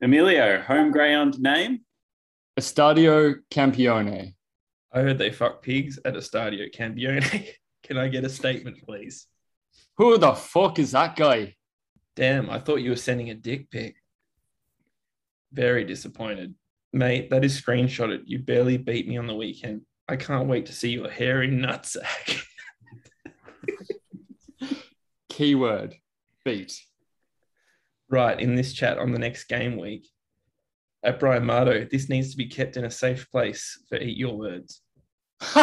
Emilio, home ground name? Estadio Campione. I heard they fuck pigs at Estadio Campione. Can I get a statement, please? Who the fuck is that guy? Damn, I thought you were sending a dick pic. Very disappointed. Mate, that is screenshotted. You barely beat me on the weekend. I can't wait to see your hairy nutsack. Keyword beat. Right, in this chat on the next game week, at Brian Mardo, this needs to be kept in a safe place for Eat Your Words.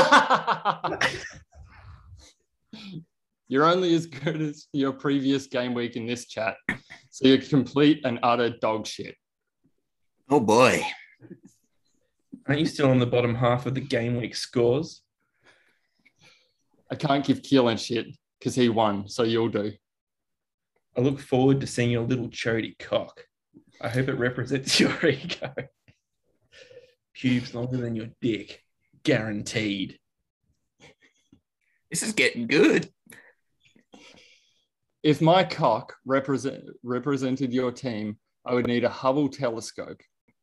You're only as good as your previous game week in this chat. So you're complete and utter dog shit. Oh boy. Aren't you still on the bottom half of the game week scores? I can't give Keelan shit because he won, so you'll do. I look forward to seeing your little chody cock. I hope it represents your ego. Pubes longer than your dick. Guaranteed. This is getting good. If my cock represent, represented your team, I would need a Hubble telescope,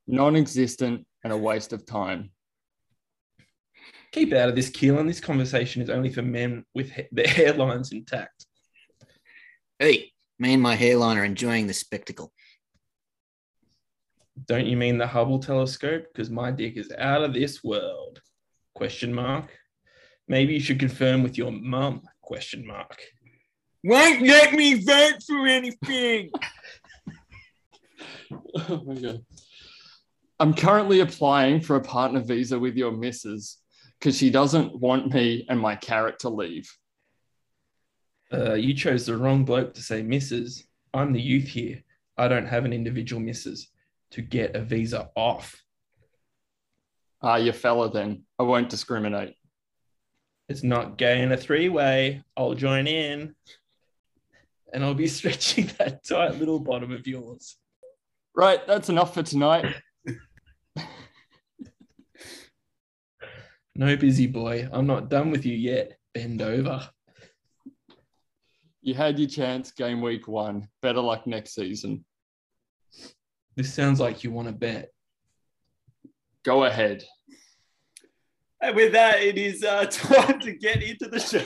non existent and a waste of time. Keep out of this, Keelan. This conversation is only for men with ha- their hairlines intact. Hey, me and my hairline are enjoying the spectacle. Don't you mean the Hubble telescope? Because my dick is out of this world. Question mark. Maybe you should confirm with your mum. Question mark. Won't let me vote for anything. Oh my God. I'm currently applying for a partner visa with your missus because she doesn't want me and my carrot to leave. Uh, you chose the wrong bloke to say missus. I'm the youth here. I don't have an individual missus to get a visa off. Ah, you fella then. I won't discriminate. It's not gay in a three way. I'll join in. And I'll be stretching that tight little bottom of yours. Right, that's enough for tonight. No, busy boy. I'm not done with you yet. Bend over. You had your chance game week one. Better luck next season. This sounds like you want to bet. Go ahead. And with that, it is uh, time to get into the show.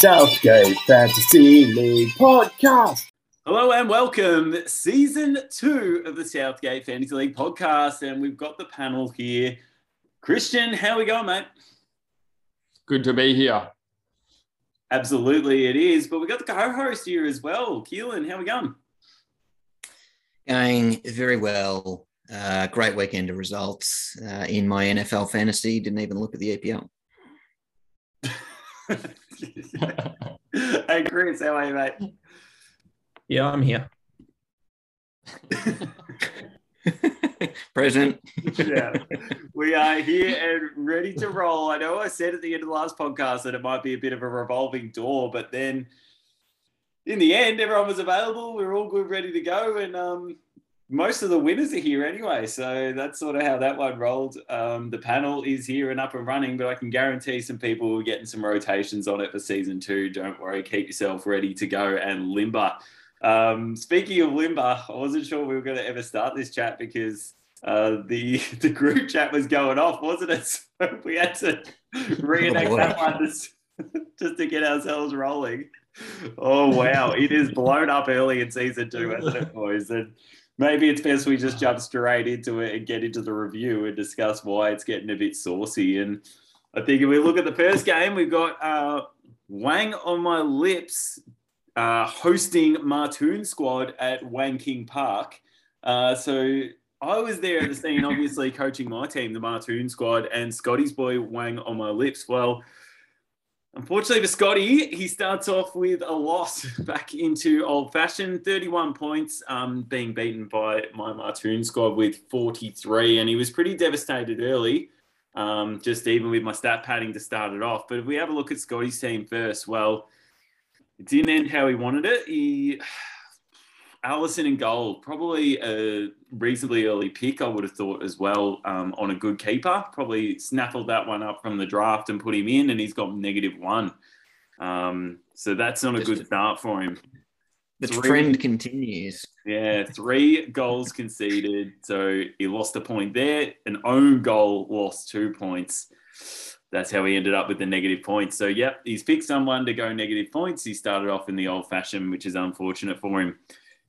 Southgate Fantasy League Podcast. Hello and welcome, season two of the Southgate Fantasy League podcast, and we've got the panel here. Christian, how we going, mate? Good to be here. Absolutely, it is. But we got the co-host here as well, Keelan. How we going? Going very well. Uh, great weekend of results uh, in my NFL fantasy. Didn't even look at the EPL. hey, Chris, how are you, mate? Yeah, I'm here. Present. yeah, we are here and ready to roll. I know I said at the end of the last podcast that it might be a bit of a revolving door, but then in the end, everyone was available. We are all good, ready to go, and um, most of the winners are here anyway. So that's sort of how that one rolled. Um, the panel is here and up and running, but I can guarantee some people are getting some rotations on it for season two. Don't worry, keep yourself ready to go and limber. Um, speaking of limber, I wasn't sure we were going to ever start this chat because uh, the the group chat was going off, wasn't it? So we had to reenact boy. that one just, just to get ourselves rolling. Oh wow, it is blown up early in season two, hasn't it, boys? And maybe it's best we just jump straight into it and get into the review and discuss why it's getting a bit saucy. And I think if we look at the first game, we've got uh, Wang on my lips uh, hosting Martoon Squad at Wang King Park. Uh, so I was there at the scene, obviously coaching my team, the Martoon Squad, and Scotty's boy Wang on my lips. Well, unfortunately for Scotty, he starts off with a loss back into old fashioned 31 points, um, being beaten by my Martoon Squad with 43. And he was pretty devastated early, um, just even with my stat padding to start it off. But if we have a look at Scotty's team first, well, it didn't end how he wanted it. He Alisson in goal, probably a reasonably early pick, I would have thought as well, um, on a good keeper. Probably snaffled that one up from the draft and put him in, and he's got negative one. Um, so that's not a good start for him. The Three. trend continues. Yeah, three goals conceded. So he lost a point there. An own goal lost two points. That's how he ended up with the negative points. So, yep, he's picked someone to go negative points. He started off in the old fashioned, which is unfortunate for him.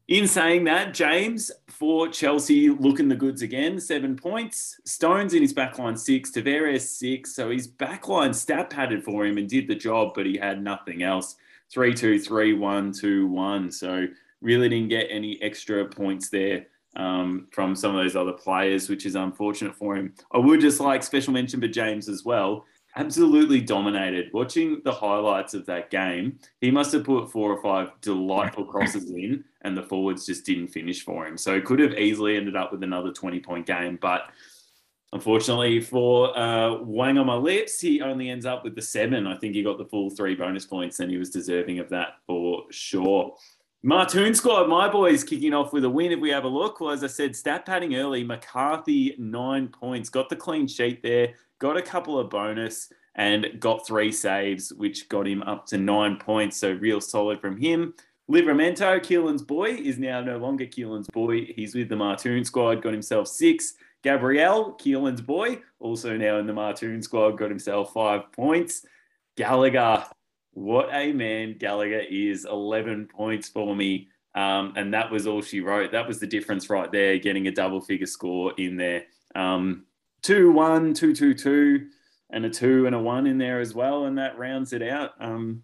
In saying that, James for Chelsea looking the goods again, seven points. Stones in his backline six, Tavares six. So his backline stat padded for him and did the job, but he had nothing else. Three, two, three, one, two, one. So really didn't get any extra points there um, from some of those other players, which is unfortunate for him. I would just like special mention for James as well. Absolutely dominated. Watching the highlights of that game, he must have put four or five delightful crosses in, and the forwards just didn't finish for him. So he could have easily ended up with another 20 point game. But unfortunately for uh, Wang on my lips, he only ends up with the seven. I think he got the full three bonus points, and he was deserving of that for sure. Martoon squad, my boys kicking off with a win. If we have a look, well, as I said, stat padding early. McCarthy, nine points, got the clean sheet there, got a couple of bonus, and got three saves, which got him up to nine points. So, real solid from him. Livramento, Keelan's boy, is now no longer Keelan's boy. He's with the Martoon squad, got himself six. Gabriel, Keelan's boy, also now in the Martoon squad, got himself five points. Gallagher, what a man Gallagher is. 11 points for me. Um, and that was all she wrote. That was the difference right there, getting a double figure score in there. Um, 2 1, 2 2 2, and a 2 and a 1 in there as well. And that rounds it out. Um,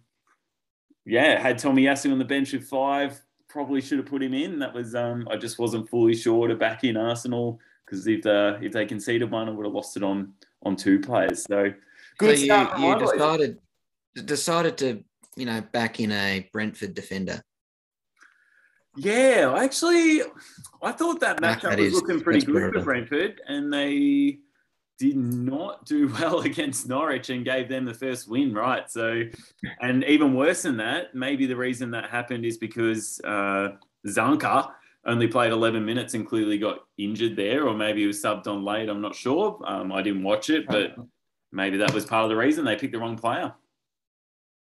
yeah, had Tomiyasu on the bench with five. Probably should have put him in. That was um, I just wasn't fully sure to back in Arsenal because if uh, if they conceded one, I would have lost it on on two players. So good so you, start from you decided decided to you know back in a Brentford defender. Yeah, actually, I thought that That- matchup that was is- looking pretty that's good for. Brentford, and they did not do well against Norwich and gave them the first win, right? So, and even worse than that, maybe the reason that happened is because uh, Zanka only played 11 minutes and clearly got injured there, or maybe he was subbed on late. I'm not sure. Um, I didn't watch it, but maybe that was part of the reason they picked the wrong player.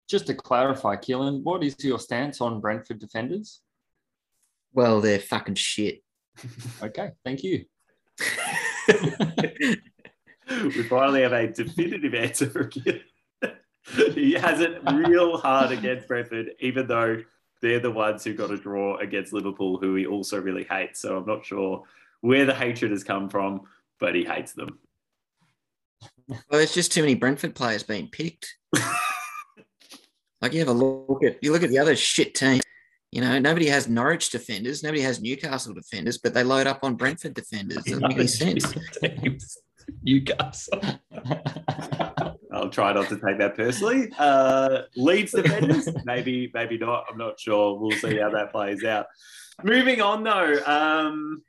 Just to clarify, Keelan, what is your stance on Brentford defenders? Well, they're fucking shit. Okay, thank you. we finally have a definitive answer for you. he has it real hard against Brentford, even though they're the ones who got a draw against Liverpool, who he also really hates. So I'm not sure where the hatred has come from, but he hates them. Well, there's just too many Brentford players being picked. like you have a look at you look at the other shit team. You know, nobody has Norwich defenders, nobody has Newcastle defenders, but they load up on Brentford defenders. Doesn't make any sense. Teams. Newcastle. I'll try not to take that personally. Uh, Leeds defenders, maybe, maybe not. I'm not sure. We'll see how that plays out. Moving on though, um,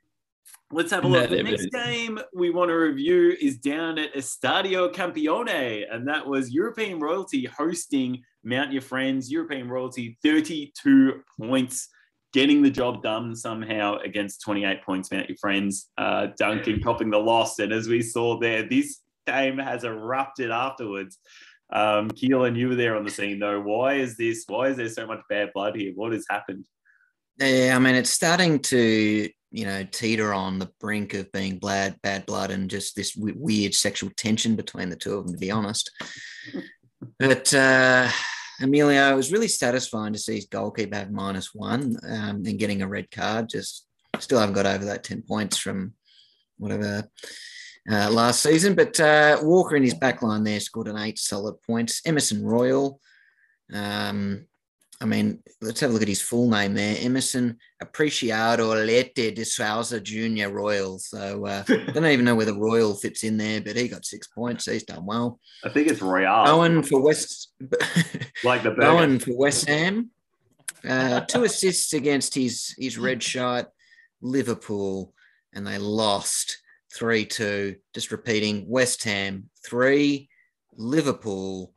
let's have a look. Net The next game we want to review is down at Estadio Campione, and that was European Royalty hosting Mount Your Friends. European Royalty, 32 points. Getting the job done somehow against 28 points, Mount Your Friends. Uh, Duncan copping the loss. And as we saw there, this game has erupted afterwards. Um, Keelan, you were there on the scene though. Why is this? Why is there so much bad blood here? What has happened? Yeah, I mean, it's starting to, you know, teeter on the brink of being bad, bad blood and just this w- weird sexual tension between the two of them, to be honest. But uh, Emilio, it was really satisfying to see his goalkeeper have minus one um, and getting a red card. Just still haven't got over that 10 points from whatever uh, last season. But uh, Walker in his back line there scored an eight solid points. Emerson Royal. Um, I mean, let's have a look at his full name there. Emerson Apreciado Leite de Souza Jr. Royal. So uh, I don't even know where the Royal fits in there, but he got six points. He's done well. I think it's Royal. Owen for West. like the burger. Owen for West Ham. Uh, two assists against his his red shirt Liverpool, and they lost three two. Just repeating: West Ham three, Liverpool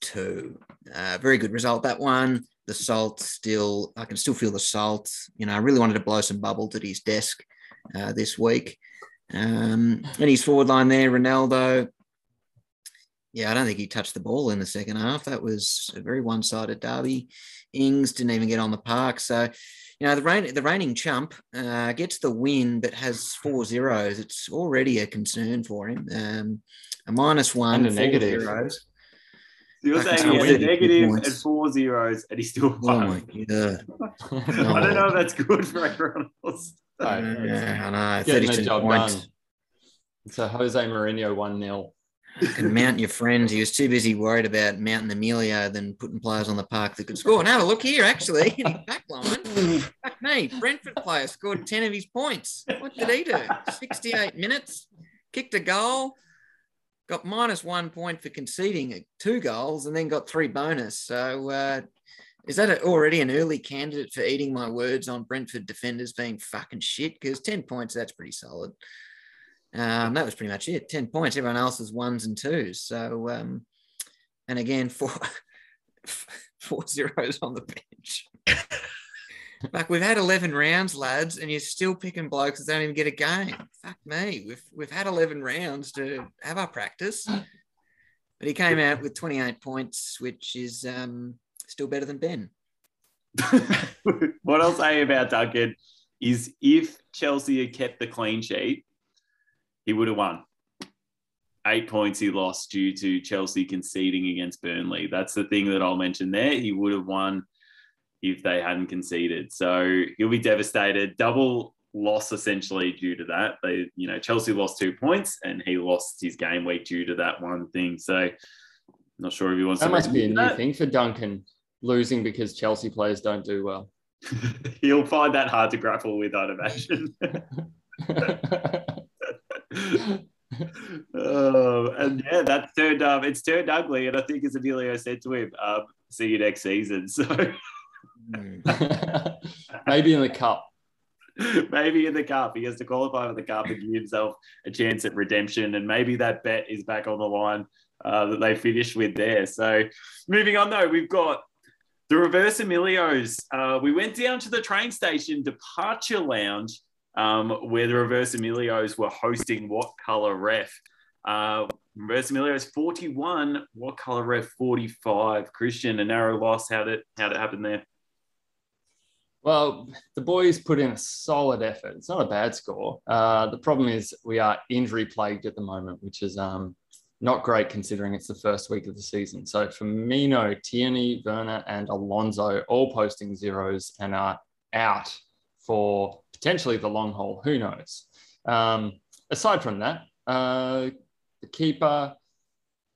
two. Uh, very good result that one. The salt still, I can still feel the salt. You know, I really wanted to blow some bubbles at his desk uh, this week. Um, and his forward line there, Ronaldo. Yeah, I don't think he touched the ball in the second half. That was a very one-sided derby. Ings didn't even get on the park. So, you know, the rain, the reigning chump uh, gets the win, but has four zeros. It's already a concern for him. Um, a minus one, And a negative. zeros. So you're Back saying to he has a 32 negative points. and four zeros, and he still Oh my won. god! I don't know if that's good for everyone else. No, Yeah, I know. Thirty-two points. done. So Jose Mourinho 1 0. you Can mount your friends. He was too busy worried about mounting Emilio than putting players on the park that could score. Now a look here, actually, in his back line. Fuck me, Brentford player scored 10 of his points. What did he do? 68 minutes, kicked a goal, got minus one point for conceding two goals, and then got three bonus. So uh, is that a, already an early candidate for eating my words on Brentford defenders being fucking shit? Because 10 points, that's pretty solid. Um, that was pretty much it. 10 points. Everyone else is ones and twos. So, um, and again, four, four zeros on the bench. Like we've had 11 rounds, lads, and you're still picking blokes that don't even get a game. Fuck me. We've, we've had 11 rounds to have our practice. But he came out with 28 points, which is um, still better than Ben. what I'll say about Duncan is if Chelsea had kept the clean sheet, he would have won. Eight points he lost due to Chelsea conceding against Burnley. That's the thing that I'll mention there. He would have won if they hadn't conceded. So he'll be devastated. Double loss essentially due to that. They, you know, Chelsea lost two points and he lost his game week due to that one thing. So not sure if he wants That to must be a new that. thing for Duncan, losing because Chelsea players don't do well. He'll find that hard to grapple with, I'd imagine. oh, and yeah, that's turned um, it's turned ugly, and I think as Emilio said to him, um, "See you next season." So. Maybe in the cup. maybe in the cup, he has to qualify for the cup and give himself a chance at redemption, and maybe that bet is back on the line uh, that they finished with there. So moving on, though, we've got. The reverse Emilios. Uh, we went down to the train station departure lounge um, where the reverse Emilios were hosting What Color Ref. Uh, reverse Emilios 41, What Color Ref 45. Christian, a narrow loss. How did how did it happen there? Well, the boys put in a solid effort. It's not a bad score. Uh, the problem is we are injury plagued at the moment, which is um, not great considering it's the first week of the season. So Firmino, Tierney, Werner, and Alonso all posting zeros and are out for potentially the long haul. Who knows? Um, aside from that, uh, the keeper,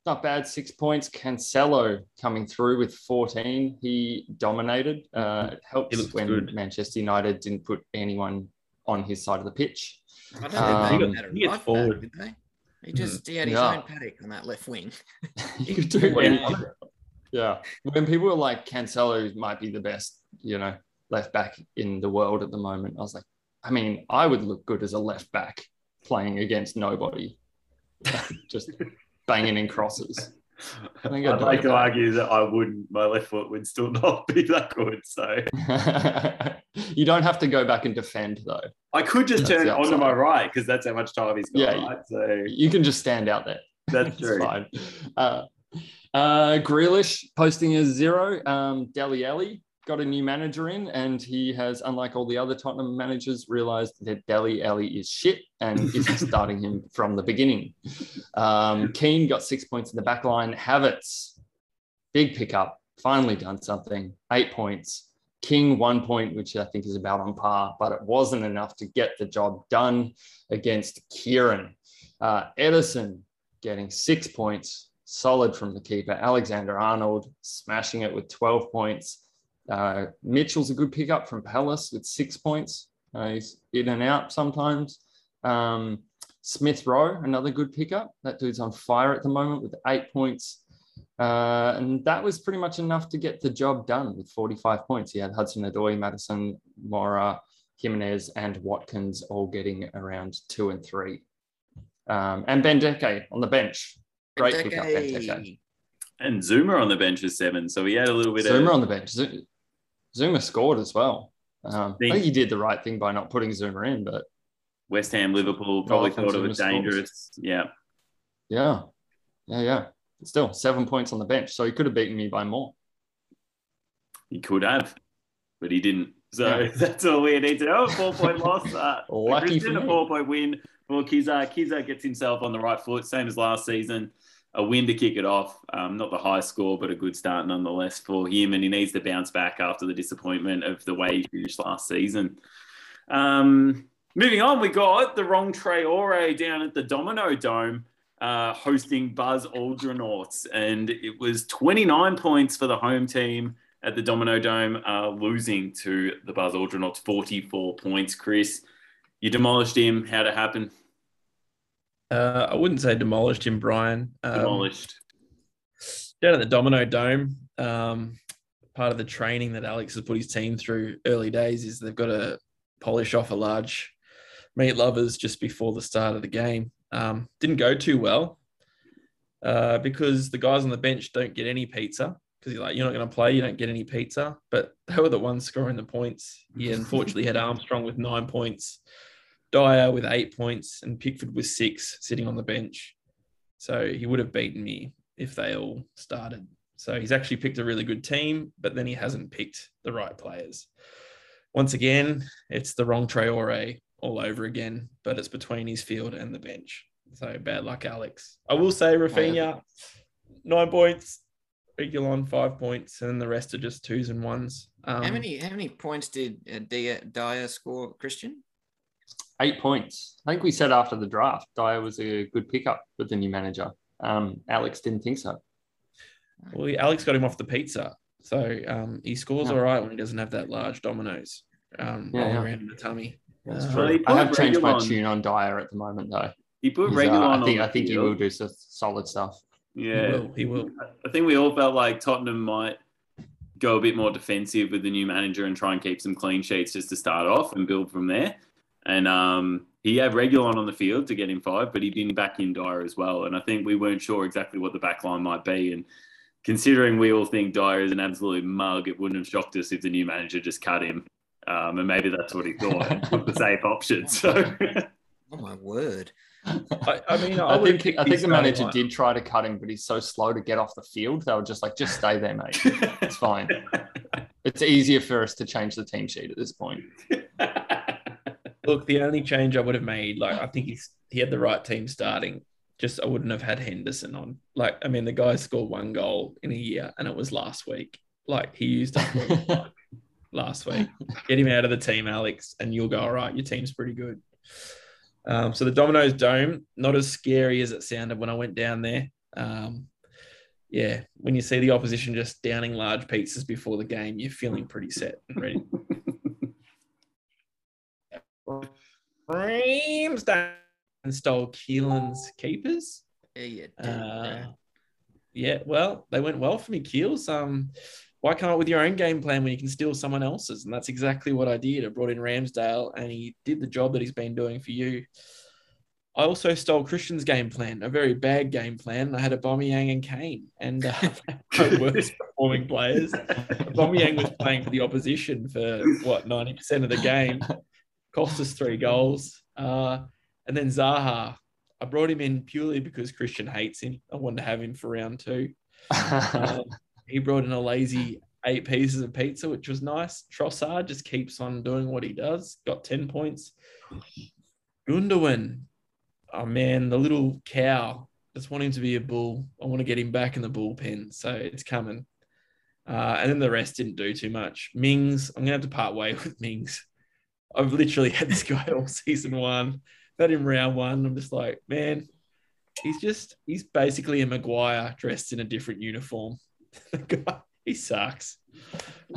not bad, six points. Cancelo coming through with 14. He dominated. Uh, it He helps looks when good. Manchester United didn't put anyone on his side of the pitch. I don't Um, think he they got- had a he gets right forward. back, did they? He just he had his Yeah. own paddock on that left wing. you could do What he. Yeah. When people were like, Cancelo might be the best, you know, left back in the world at the moment, I was like, I mean, I would look good as a left back playing against nobody, just banging in crosses. I think I'd I'd like to argue that I wouldn't. My left foot would still not be that good. So you don't have to go back and defend, though. I could just That's turn onto my right because that's how much time he's got. Yeah. right? So You can just stand out there. that's true. fine. Uh, uh, Grealish posting a zero. Um, Dele Alli got a new manager in, and he has, unlike all the other Tottenham managers, realised that Dele Alli is shit and isn't starting him from the beginning. Um, Keane got six points in the back line. Havertz, big pickup, finally done something. Eight points. King one point, which I think is about on par, but it wasn't enough to get the job done against Kieran. Uh, Ederson getting six points, solid from the keeper. Alexander Arnold smashing it with 12 points. Uh, Mitchell's a good pickup from Palace with six points. Uh, he's in and out sometimes. Um, Smith Rowe, another good pickup. That dude's on fire at the moment with eight points. Uh, and that was pretty much enough to get the job done with 45 points. He had Hudson Odoi, Maddison, Moura, Jimenez, and Watkins all getting around two and three. Um, and Benteke on the bench. Great pickup, Benteke. Benteke. And Zouma on the bench is seven, so he had a little bit Zouma of on the bench. Zu- Zouma scored as well. Um, I Think- he did the right thing by not putting Zouma in, but West Ham, Liverpool probably thought it was scores. dangerous. Yeah. yeah, yeah, yeah. Still seven points on the bench, so he could have beaten me by more. He could have, but he didn't. So Yeah. that's all we need to know. Four point loss. Uh, Lucky for a four point win for Kiza. Kiza gets himself on the right foot, same as last season. A win to kick it off. Um, not the high score, but a good start nonetheless for him. And he needs to bounce back after the disappointment of the way he finished last season. Um, moving on, we got the wrong Traore down at the Domino Dome. Uh, hosting Buzz Aldrinauts, and it was 29 points for the home team at the Domino Dome, uh, losing to the Buzz Aldrinauts 44 points. Chris, you demolished him. How'd it happen? Uh, I wouldn't say demolished him, Brian. Um, Demolished. down at the Domino Dome, um, part of the training that Alex has put his team through early days is they've got to polish off a large meat lovers just before the start of the game. Um, didn't go too well uh, because the guys on the bench don't get any pizza because you're like, you're not going to play, you don't get any pizza. But they were the ones scoring the points. He unfortunately had Armstrong with nine points, Dier with eight points, and Pickford with six sitting on the bench. So he would have beaten me if they all started. So he's actually picked a really good team, but then he hasn't picked the right players. Once again, it's the wrong Traore all over again, but it's between his field and the bench. So bad luck, Alex. I will say Raphinha, nine points, Reguilon, five points, and the rest are just twos and ones. Um, how many how many points did uh, Dier, Dier score, Christian? Eight points. I think we said after the draft, Dier was a good pickup with the new manager. Um, Alex didn't think so. Well, Alex got him off the pizza. So um, he scores Yeah. all right when he doesn't have that large dominoes um, Yeah, rolling yeah. around in the tummy. That's Uh, true. he I have changed my Reguilon- tune on Dier at the moment, though. He put He's, uh, regular I on. think the I think he will do some solid stuff. He Yeah, will. He will. I think we all felt like Tottenham might go a bit more defensive with the new manager and try and keep some clean sheets just to start off and build from there. And um, he had Reguilon on the field to get him five, but he didn't back in Dier as well. And I think we weren't sure exactly what the back line might be. And considering we all think Dier is an absolute mug, it wouldn't have shocked us if the new manager just cut him. Um, and maybe that's what he thought, and took the safe option. So Oh my word! I, I mean, I, I, would think I think the manager did try to cut him, but he's so slow to get off the field. They were just like, just stay there, mate. It's fine. It's easier for us to change the team sheet at this point. Look, the only change I would have made, like I think he's he had the right team starting. Just I wouldn't have had Henderson on. Like, I mean, the guy scored one goal in a year, and it was last week. Like he used up all the time last week. Get him out of the team, Alex, and you'll go all right. Your team's pretty good. Um, so the Domino's Dome, not as scary as it sounded when I went down there. Um, yeah, when you see the opposition just downing large pizzas before the game, you're feeling pretty set and ready. Ramsdale stole Keelan's keepers. Yeah, you did, Uh, yeah, well, they went well for me, Keels. Um, why come up with your own game plan when you can steal someone else's? And that's exactly what I did. I brought in Ramsdale, and he did the job that he's been doing for you. I also stole Christian's game plan, a very bad game plan. I had a Yang and Kane, and uh, my worst performing players. Yang was playing for the opposition for what ninety percent of the game, cost us three goals. Uh, and then Zaha, I brought him in purely because Christian hates him. I wanted to have him for round two. Um, he brought in a lazy eight pieces of pizza, which was nice. Trossard just keeps on doing what he does. Got 10 points. Gundogan, oh man, the little cow. Just want him to be a bull. I want to get him back in the bullpen. So it's coming. Uh, and then the rest didn't do too much. Mings, I'm going to have to part way with Mings. I've literally had this guy all season one. Had him round one. I'm just like, man, he's just, he's basically a Maguire dressed in a different uniform. The guy, he sucks.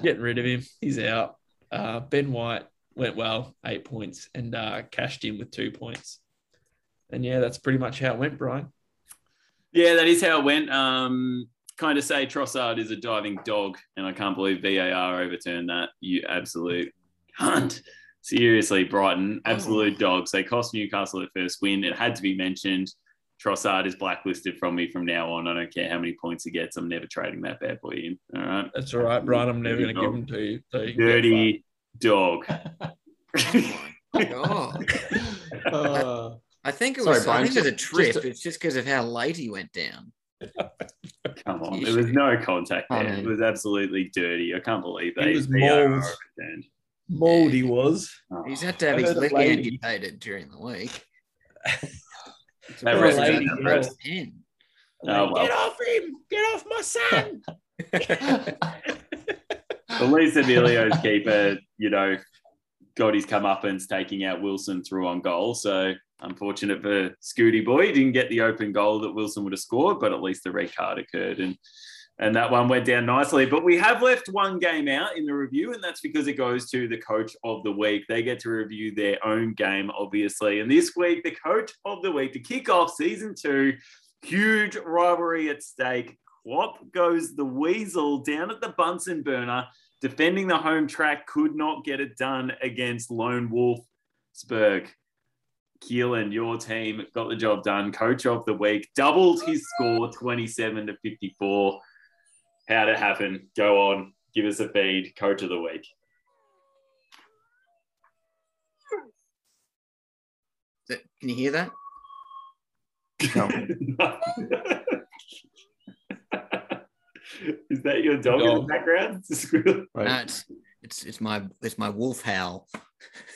Getting rid of him. He's out. Uh, ben White went well, eight points, and uh, cashed in with two points. And yeah, that's pretty much how it went, Brian. Yeah, that is how it went. Um, kind of say Trossard is a diving dog, and I can't believe VAR overturned that. You absolute cunt. Seriously, Brighton, absolute dogs. They cost Newcastle their first win. It had to be mentioned. Trossard is blacklisted from me from now on. I don't care how many points he gets. I'm never trading that bad boy in. All right. That's all right, Brian. I'm never going to give them to you. So you Dirty dog. Oh, Uh, I think it Sorry, was. Brian, I think it was a trip. just- it's just because of how late he went down. Come on. There was no contact I there. It was absolutely dirty. I can't believe they. was they are mauled. Overturned. Mold he was. Oh, He's had to have I his heard leg lady- amputated during the week. they lady that girl. rest. Ten. Oh, well. Get off him! Get off my son! At least Emilio's keeper, you know, got his comeuppance taking out Wilson through on goal. So unfortunate for Scooty Boy. He didn't get the open goal that Wilson would have scored, but at least the red card occurred and and that one went down nicely. But we have left one game out in the review, and that's because it goes to the coach of the week. They get to review their own game, obviously. And this week, the coach of the week to kick off season two, huge rivalry at stake. Whop goes the Weasel down at the Bunsen burner defending the home track could not get it done against Lone Wolf Wolfsburg. Keelan, your team got the job done. Coach of the week doubled his score 27 to 54. How'd it happen? Go on, give us a feed. Coach of the week. Can you hear that? Is that your dog in the Dog. background? Squeal. right. No, it's it's it's my it's my wolf howl.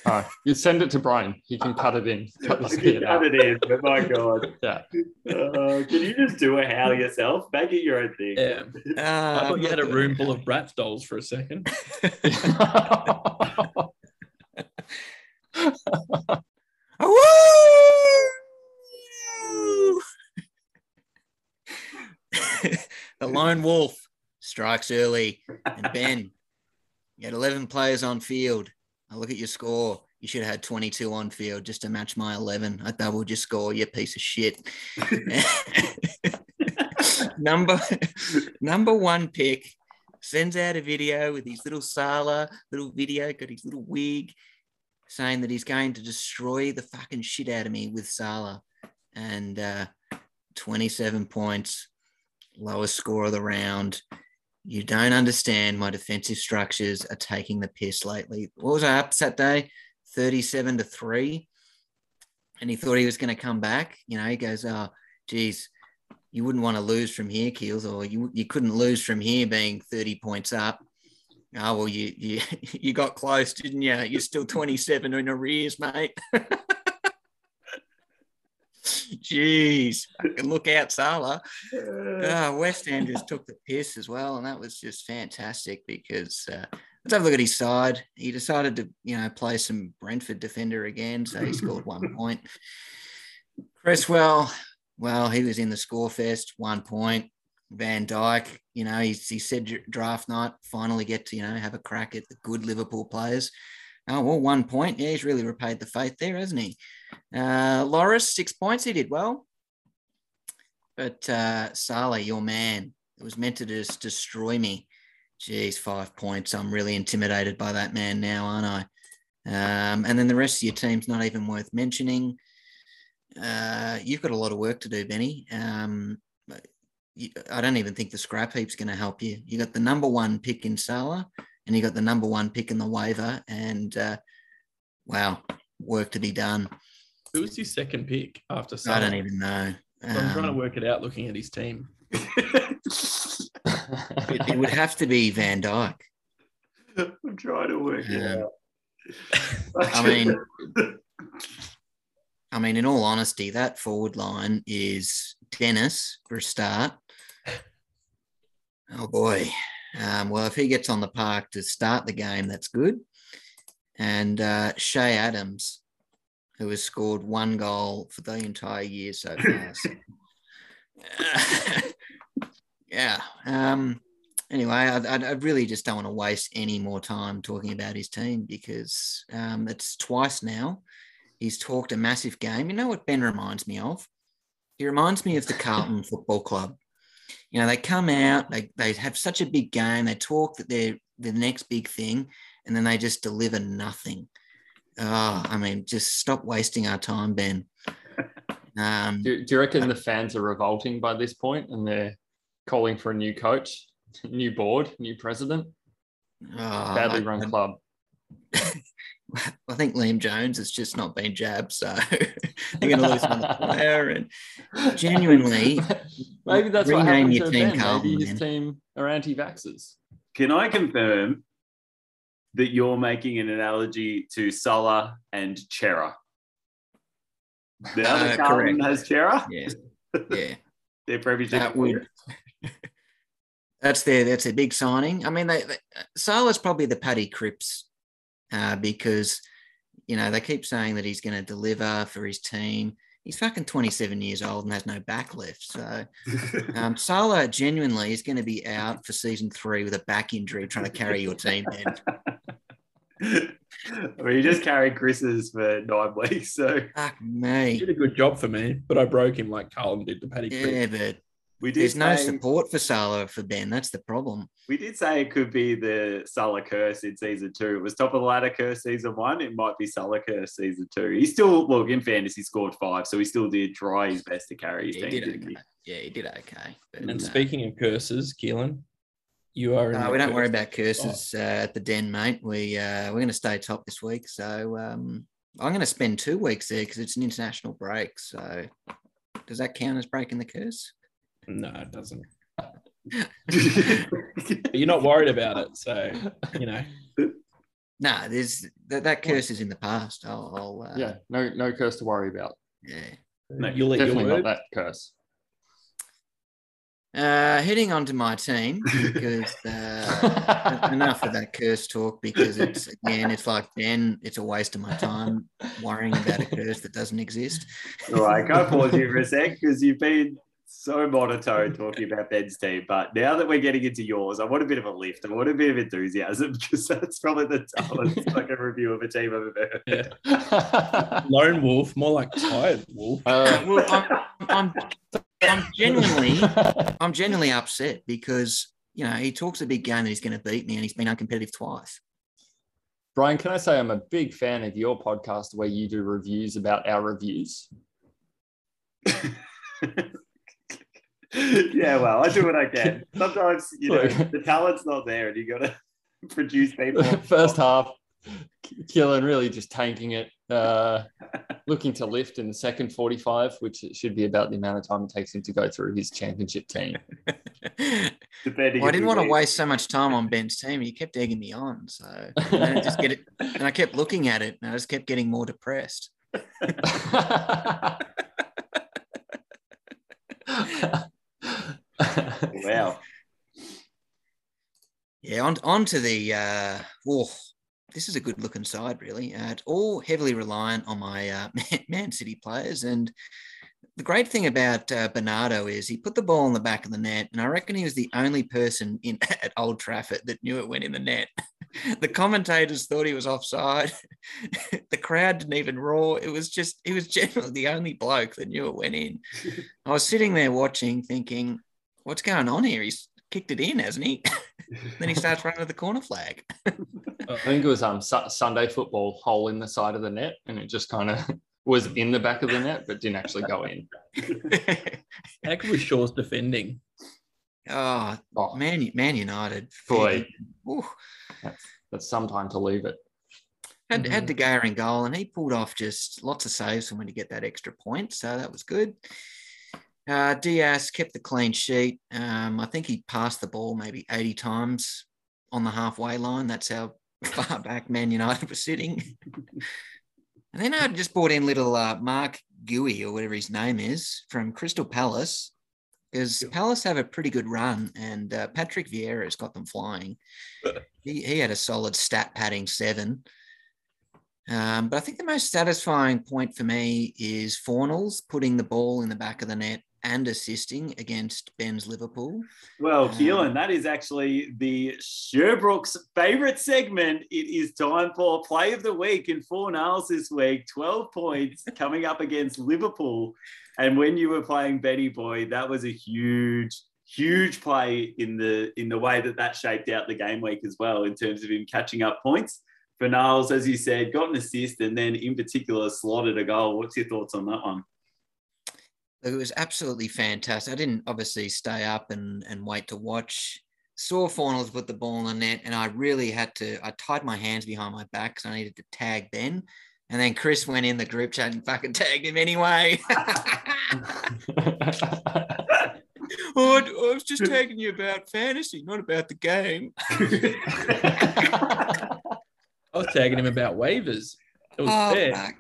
Oh, you send it to Brian. He can cut it in. Cut I can cut out. it in, but my God. Yeah. Uh, can you just do a howl yourself? Make it your own thing. Yeah. I Uh, thought you had a room full of Bratz dolls for a second. Woo! the lone wolf strikes early, and Ben, you had 11 players on field. I look at your score. You should have had 22 on field just to match my 11. I doubled your score, you piece of shit. number number one pick sends out a video with his little Salah, little video, got his little wig, saying that he's going to destroy the fucking shit out of me with Salah. And uh, 27 points, lowest score of the round. You don't understand my defensive structures are taking the piss lately. What was I up day? 37 to 3. And he thought he was going to come back. You know, he goes, Oh, geez, you wouldn't want to lose from here, Keels, or you, you couldn't lose from here being 30 points up. Oh, well, you, you, you got close, didn't you? You're still 27 in arrears, mate. Jeez, look out, Salah. Uh, West Ham just took the piss as well, and that was just fantastic because uh, let's have a look at his side. He decided to, you know, play some Brentford defender again, so he scored one point. Cresswell, well, he was in the score fest, one point. Van Dijk, you know, he, he said draft night, finally get to, you know, have a crack at the good Liverpool players. Oh, well, one point. Yeah, he's really repaid the faith there, hasn't he? Uh, Lloris, six points. He did well. But uh, Salah, your man, it was meant to just destroy me. Geez, five points. I'm really intimidated by that man now, aren't I? Um, and then the rest of your team's not even worth mentioning. Uh, you've got a lot of work to do, Benny. Um, I don't even think the scrap heap's going to help you. You got the number one pick in Salah, and you got the number one pick in the waiver, and uh, wow, work to be done. Who was his second pick after I don't even know. I'm trying to Um, work it out looking at his team. it, it would have to be Van Dijk. I'm trying to work it Yeah. out. I mean, I mean, in all honesty, that forward line is Dennis for a start. Oh boy. Um, well, if he gets on the park to start the game, that's good. And uh, Che Adams, who has scored one goal for the entire year so far. So- yeah. Um, anyway, I, I, really just don't want to waste any more time talking about his team because um, it's twice now. He's talked a massive game. You know what Ben reminds me of? He reminds me of the Carlton Football Club. You know, they come out, they, they have such a big game, they talk that they're the next big thing, and then they just deliver nothing. Oh, I mean, just stop wasting our time, Ben. Um, Do, do you reckon uh, the fans are revolting by this point and they're calling for a new coach, new board, new president? oh, Badly I- run I- club. I think Liam Jones has just not been jabbed, so they're going to lose another player. And genuinely, maybe that's what rename happened your to team, Ben. Carlton, Maybe his then. team are anti-vaxxers. Can I confirm that you're making an analogy to Salah and Chera? The other Uh, Carlton has Chera, yeah, yeah, their premiership. that would. That's their that's a big signing. I mean, they, they Salah's probably the Paddy Cripps uh, because you know they keep saying that he's going to deliver for his team. He's fucking 27 years old and has no back left. So um, Salah genuinely is going to be out for season three with a back injury trying to carry your team. Ben. I mean, you just carried Chris's for nine weeks, so Fuck me. He me. did a good job for me, but I broke him like Carlton did to Paddy Yeah, Cripps. but we did there's no say, support for Salah for Ben. That's the problem. we did say it could be the Salah curse in season two. It was top of the ladder curse season one. It might be Salah curse season two. He still look in fantasy scored five, so he still did try his best to carry his Yeah, he team. did didn't he? okay. Yeah, he did okay. But, And uh, speaking of curses, Keelan, you are. No, we don't worry about curses uh, at the den, mate. We uh, we're going to stay top this week, so um, I'm going to spend two weeks there because it's an international break. So does that count as breaking the curse? No, it doesn't. You're not worried about it, so you know. No, there's that, that curse is in the past. I'll, I'll uh, yeah, no, no curse to worry about. yeah. No, you'll let your Definitely not that curse. Uh, heading on to my team because uh, enough of that curse talk because it's again it's like Ben, it's a waste of my time worrying about a curse that doesn't exist. All right, can I pause you for a sec? Because you've been so monotone talking about Ben's team. But now that we're getting into yours, I want a bit of a lift. I want a bit of enthusiasm because that's probably the toughest fucking review of a team I've ever heard. Yeah. Lone wolf, more like tired wolf. Uh, well, I'm, I'm, I'm genuinely I'm genuinely upset because you know he talks a big game that he's going to beat me, and he's been uncompetitive twice. Brian, can I say I'm a big fan of your podcast where you do reviews about our reviews? Yeah, well, I do what I can. Sometimes, you know, the talent's not there and you got to produce people. First half, Keelan really just tanking it, uh, looking to lift in the second 45, which it should be about the amount of time it takes him to go through his championship team. Well, I didn't want to waste so much time on Ben's team. He kept egging me on, so I just get it. And I kept looking at it, and I just kept getting more depressed. Wow. Yeah, on, on to the uh oh, this is a good looking side, really. Uh, it's all heavily reliant on my uh, Man- City players. And the great thing about uh, Bernardo is he put the ball in the back of the net, and I reckon he was the only person in at Old Trafford that knew it went in the net. the commentators thought he was offside. the crowd didn't even roar. It was just he was generally the only bloke that knew it went in. I was sitting there watching, thinking, "What's going on here? He's kicked it in, hasn't he?" then he starts running to the corner flag. I think it was um Su- Sunday football hole in the side of the net, and it just kind of was in the back of the net, but didn't actually go in. How could we Shaw's defending? oh, Oh, man, Man United. Boy. Ooh, that's some time to leave it. had, had De Gea in goal, and he pulled off just lots of saves for him to get that extra point. So that was good. Uh, Dias kept the clean sheet. Um, I think he passed the ball maybe 80 times on the halfway line. That's how far back Man United was sitting. and then I just brought in little uh, Marc Guehi or whatever his name is from Crystal Palace because Palace have a pretty good run and uh, Patrick Vieira has got them flying. he, he had a solid stat padding seven. Um, but I think the most satisfying point for me is Fornals putting the ball in the back of the net and assisting against Ben's Liverpool. Well, Um, Keelan, that is actually the Sherbrooke's favorite segment. It is time for play of the week in Fornals this week. 12 points coming up against Liverpool. And when you were playing Betty Boy, that was a huge, huge play in the in the way that that shaped out the game week as well in terms of him catching up points. Fornals, as you said, got an assist and then in particular slotted a goal. What's your thoughts on that one? It was absolutely fantastic. I didn't obviously stay up and, and wait to watch. Saw Fornals put the ball in the net, and I really had to. I tied my hands behind my back because I needed to tag Ben. And then Chris went in the group chat and fucking tagged him anyway. oh, I I was just tagging you about fantasy, not about the game. I was tagging him about waivers. It was Oh, fair. fuck.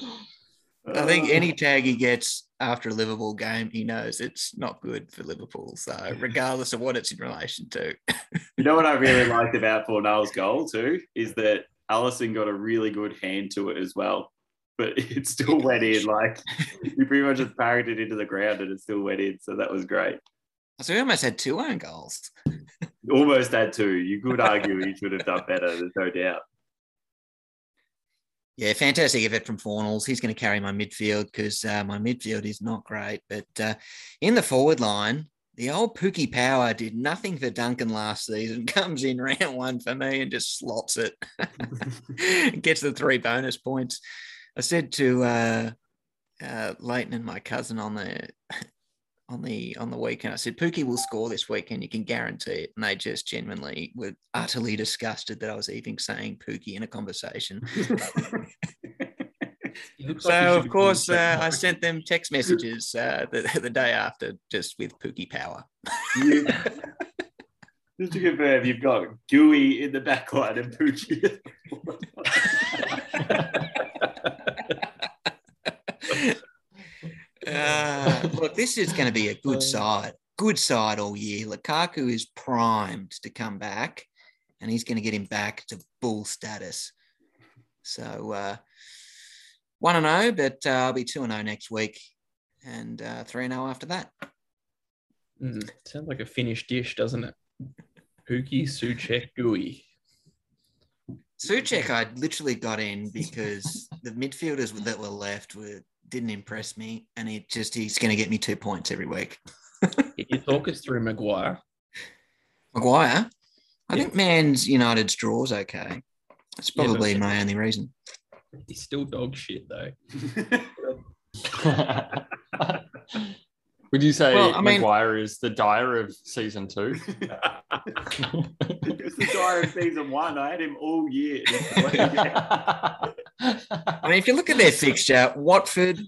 I think any tag he gets after a Liverpool game, he knows it's not good for Liverpool. So, regardless of what it's in relation to, You know what I really liked about Fornals' goal too is that Alisson got a really good hand to it as well, but it still went in. Like he pretty much just parried it into the ground and it still went in. So that was great. so we almost had two own goals. Almost had two. You could argue he should have done better. There's no doubt. Yeah, fantastic effort from Fornals. He's going to carry my midfield because uh, my midfield is not great. But uh, in the forward line, the old Pookie Power did nothing for Duncan last season. Comes in round one for me and just slots it. Gets the three bonus points. I said to uh, uh, Leighton and my cousin on the on the on the weekend, I said Pookie will score this weekend. You can guarantee it. And they just genuinely were utterly disgusted that I was even saying Pookie in a conversation. He looks like So of course, uh. I sent them text messages uh, the, the day after, just with Pookie Power. You- just to confirm, you've got Guehi in the back line and Poochie. Uh, look, this is going to be a good side, good side all year. Lukaku is primed to come back, and he's going to get him back to bull status. So uh, one and zero, but uh, I'll be two and zero next week, and uh, three and zero after that. Mm, sounds like a finished dish, doesn't it? Pookie, Soucek, Guehi. Soucek, I literally got in because the midfielders that were left were didn't impress me, and it just he's going to get me two points every week. Can you talk us through Maguire? Maguire, I Yeah. think Man's United's draw's okay. That's Yeah, probably my only reason. He's still dog shit though. Would you say Well, I mean- Maguire is the Dier of season two? It's the guy of season one. I had him all year. I mean, if you look at their fixture, Watford,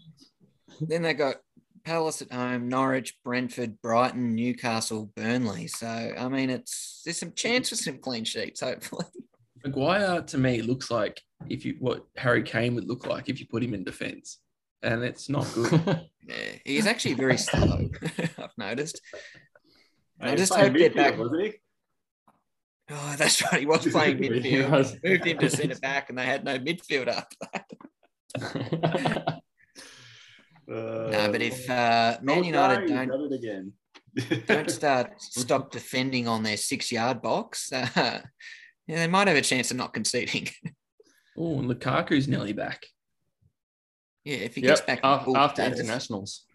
then they got Palace at home, Norwich, Brentford, Brighton, Newcastle, Burnley. So I mean, it's there's some chance for some clean sheets, hopefully. Maguire to me looks like if you what Harry Kane would look like if you put him in defence, and it's not good. Yeah, he's actually very slow. I've noticed. I He just hope get midfield, back. wasn't he? Oh, that's right. He was playing midfield. was. Moved him to centre back, and they had no midfield after that. No, but if uh, Man Oh, United no, don't done it again. don't start stop defending on their six yard box, uh, yeah, they might have a chance of not conceding. oh, and Lukaku's nearly back. Yeah, if he gets back to af- full after internationals.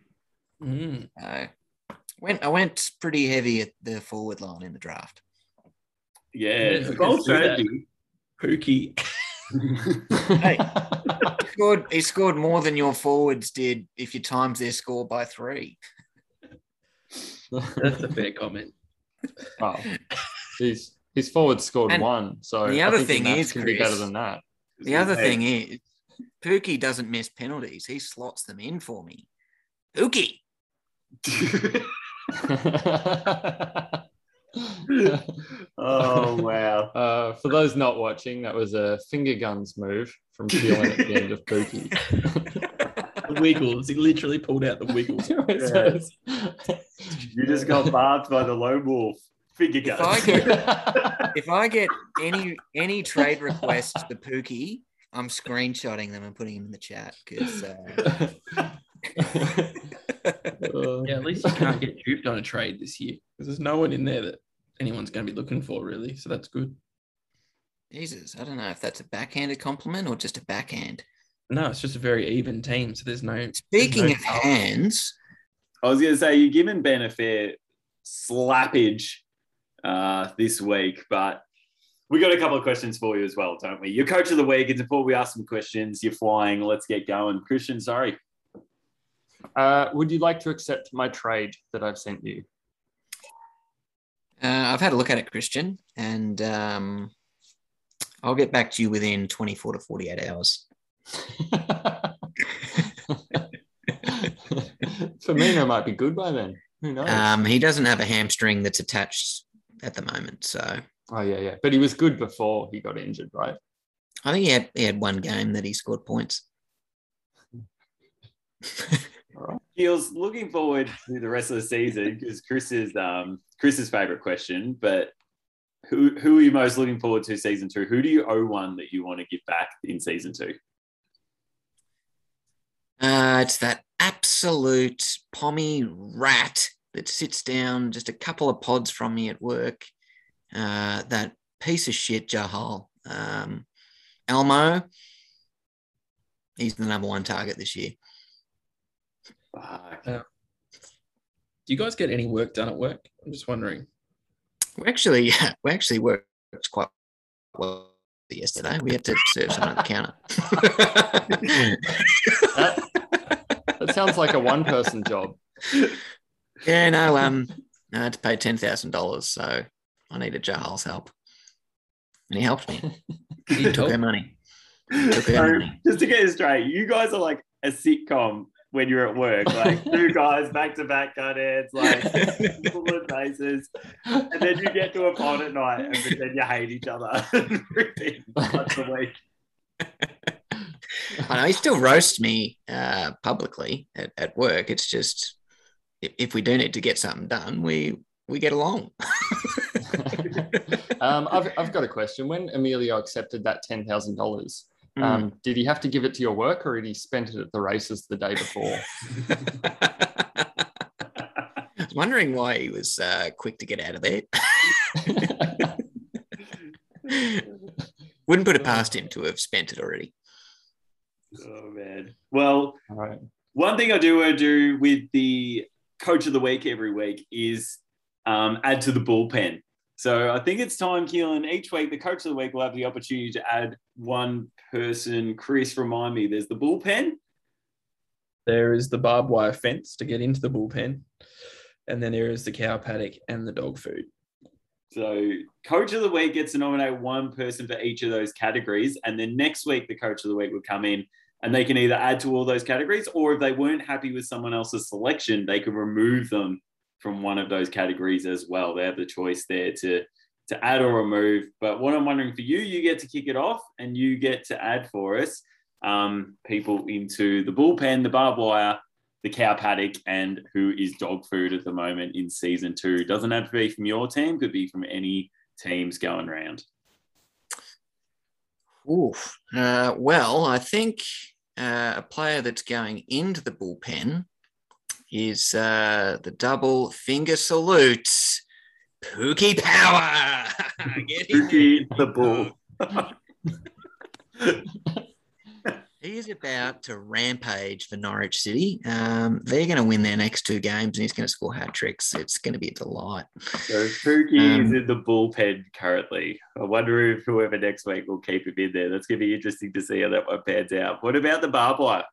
Mm. Uh, went I went pretty heavy at the forward line in the draft. yeah, Yeah, it's a bold can see that. strategy. Pookie. Hey. Scored, he scored more than your forwards did if you times their score by three. That's a fair comment. Well, his his forward scored And one. So the I other think thing maths is, can be Chris- better than that. The other Hey, thing is, Pookie doesn't miss penalties. He slots them in for me. Pookie. oh wow. Uh, for those not watching, that was a finger guns move from Keelan at the end of Pookie. The wiggles. He literally pulled out the wiggles. It You just got barbed by the lone wolf. Figure If guns. I get if I get any any trade requests for Pookie, I'm screenshotting them and putting them in the chat because uh, Yeah, at least you can't get duped on a trade this year because there's no one in there that anyone's going to be looking for really. So that's good. Jesus, I don't know if that's a backhanded compliment or just a backhand. No, it's just a very even team. So there's no. Speaking there's of no- hands, I was going to say you're giving Ben a fair slappage uh, this week, but we got a couple of questions for you as well, don't we? You're coach of the week, and before we ask some questions, you're flying. Let's get going, Christian. Sorry. Uh, would you like to accept my trade that I've sent you? Uh, I've had a look at it, Christian, and um, I'll get back to you within 24 to 48 hours. For me, Firmino might be good by then. Who knows? Um, he doesn't have a hamstring that's attached at the moment, so oh yeah, yeah. But he was good before he got injured, right? I think he had he had one game that he scored points. Keels, looking forward to the rest of the season because Chris is um, Chris's favorite question. But who who are you most looking forward to season two? Who do you owe one that you want to give back in season two? Uh, it's that absolute pommy rat that sits down just a couple of pods from me at work. Uh, that piece of shit, Jahal. Um, Elmo, he's the number one target this year. Fuck. Do you guys get any work done at work? I'm just wondering. We actually yeah, we actually worked quite well yesterday. We had to serve someone at the counter. That, that sounds like a one-person job. yeah, no, um, I had to pay ten thousand dollars, so I needed Jahal's help, and he helped me. He took her money. Took her So, money. just to get it straight, you guys are like a sitcom when you're at work, like two guys back to back cut heads, like full of faces, and then you get to a pod at night and pretend you hate each other repeat once a week. I know he still roasts me uh, publicly at, at work. It's just if, if we do need to get something done, we we get along. um, I've, I've got a question. When Emilio accepted that ten thousand dollars, um, did he have to give it to your work, or had he spent it at the races the day before? I was wondering why he was uh, quick to get out of there. Wouldn't put it past him to have spent it already. Oh man. Well, All right. one thing I do want to do with the coach of the week every week is um, add to the bullpen. So I think it's time, Keelan. Each week, the coach of the week will have the opportunity to add one person. Chris, remind me. There's the bullpen. There is the barbed wire fence to get into the bullpen, and then there is the cow paddock and the dog food. So coach of the week gets to nominate one person for each of those categories, and then next week the coach of the week would come in and they can either add to all those categories, or if they weren't happy with someone else's selection, they could remove them from one of those categories as well. They have the choice there to to add or remove. But what I'm wondering for you, you get to kick it off, and you get to add for us um, people into the bullpen, the barbed wire, the cow paddock, and who is dog food at the moment in season two. Doesn't have to be from your team, could be from any teams going around. Oof. Uh, well, I think uh, a player that's going into the bullpen is uh, the double finger salutes, Pookie Power. Pookie the bull. He is about to rampage for Norwich City. Um, they're going to win their next two games, and he's going to score hat tricks. It's going to be a delight. So Pookie is Um, in the bullpen currently. I wonder if whoever next week will keep him in there. That's going to be interesting to see how that one pans out. What about the barbed wire?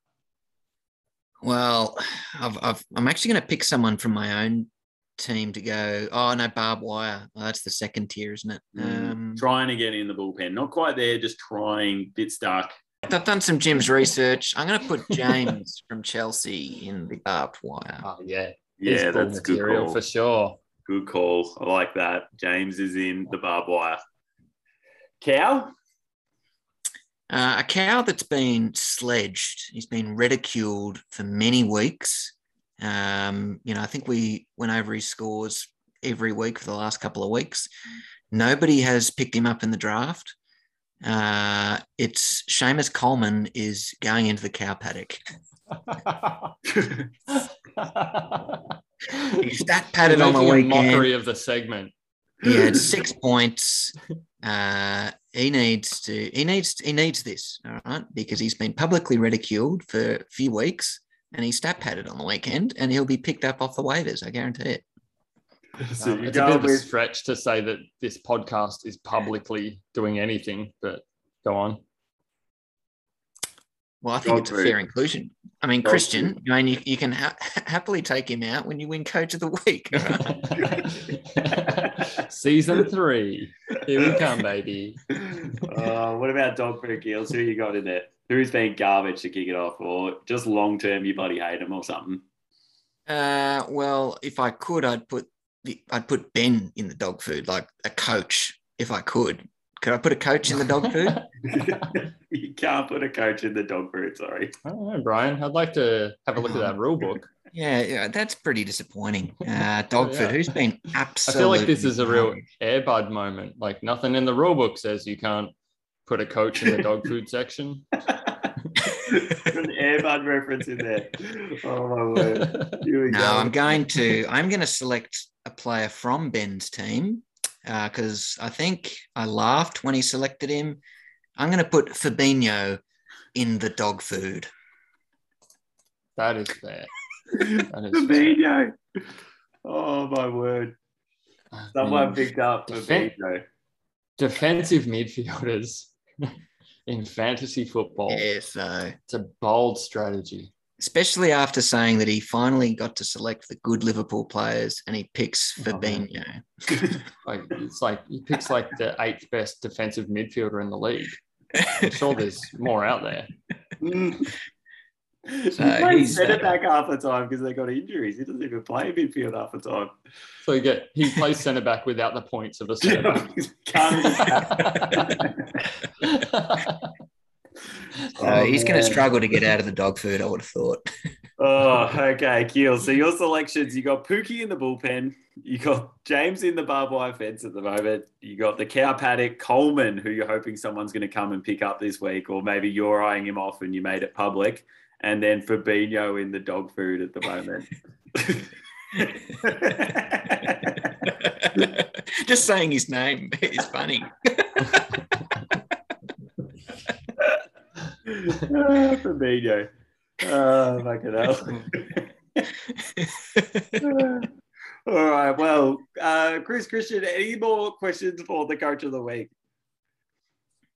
Well, I've, I've, I'm actually going to pick someone from my own team to go. Oh no, barbed wire. Oh, that's the second tier, isn't it? Mm, Um, trying to get in the bullpen. Not quite there, just trying, bit stuck. I've done some Jim's research. I'm going to put James from Chelsea in the barbed wire. Oh yeah, Yeah, He's bull that's a good material call. for sure. Good call. I like that. James is in the barbed wire. Cow? Uh, a cow that's been sledged. He's been ridiculed for many weeks. Um, you know, I think we went over his scores every week for the last couple of weeks. Nobody has picked him up in the draft. Uh, it's Seamus Coleman is going into the cow paddock. He's stat padded on the weekend. mockery of the segment. He had six points. Uh, he needs to. He needs. He needs this. All right, because he's been publicly ridiculed for a few weeks, and he stat padded on the weekend, and he'll be picked up off the waivers. I guarantee it. so Um, you it's a bit of a stretch to say that this podcast is publicly doing anything, but go on. Well, I think Dog it's a food. fair inclusion. I mean, Dog Christian, I mean, you, you can ha- happily take him out when you win Coach of the Week. Season three. Here we come, baby. Uh, what about dog food kills? Who you got in there? Who's been garbage to kick it off, or just long term you bloody hate him or something? Uh, well, if I could, I'd put the I'd put Ben in the dog food, like a coach, if I could. Could I put a coach in the dog food? you can't put a coach in the dog food. Sorry. I don't know, Brian. I'd like to have a look at that rule book. Yeah, yeah, that's pretty disappointing. Uh, dog Yeah. food. Who's been absolutely. I feel like this is a real garbage? Airbud moment. Like nothing in the rule book says you can't put a coach in the dog food section. An Airbud reference in there. Oh my word. Here we No, go. I'm going to. I'm going to select a player from Ben's team Uh, because I think I laughed when he selected him. I'm going to put Fabinho in the dog food. That is fair. That is fair. Fabinho. Oh my word. Someone mean, picked up Defen- Fabinho. defensive midfielders in fantasy football. Yeah, so It's a bold strategy. Especially after saying that he finally got to select the good Liverpool players and he picks Oh, man. Fabinho. Like it's like he picks like the eighth best defensive midfielder in the league. I'm sure there's more out there. he So plays he's, centre uh, back half the time because they got injuries. He doesn't even play midfield half the time. So you get he plays centre back without the points of a centre back. Can't he's going to struggle to get out of the dog food, I would have thought. Oh, okay, Keel. So your selections, you got Pookie in the bullpen, you got James in the barbed wire fence at the moment, you got the cow paddock Coleman, who you're hoping someone's going to come and pick up this week, or maybe you're eyeing him off and you made it public, and then Fabinho in the dog food at the moment. Just saying his name is funny. Ah, Fabinho. Oh, fucking hell. All right. Well, uh, Chris Christian, any more questions for the coach of the week?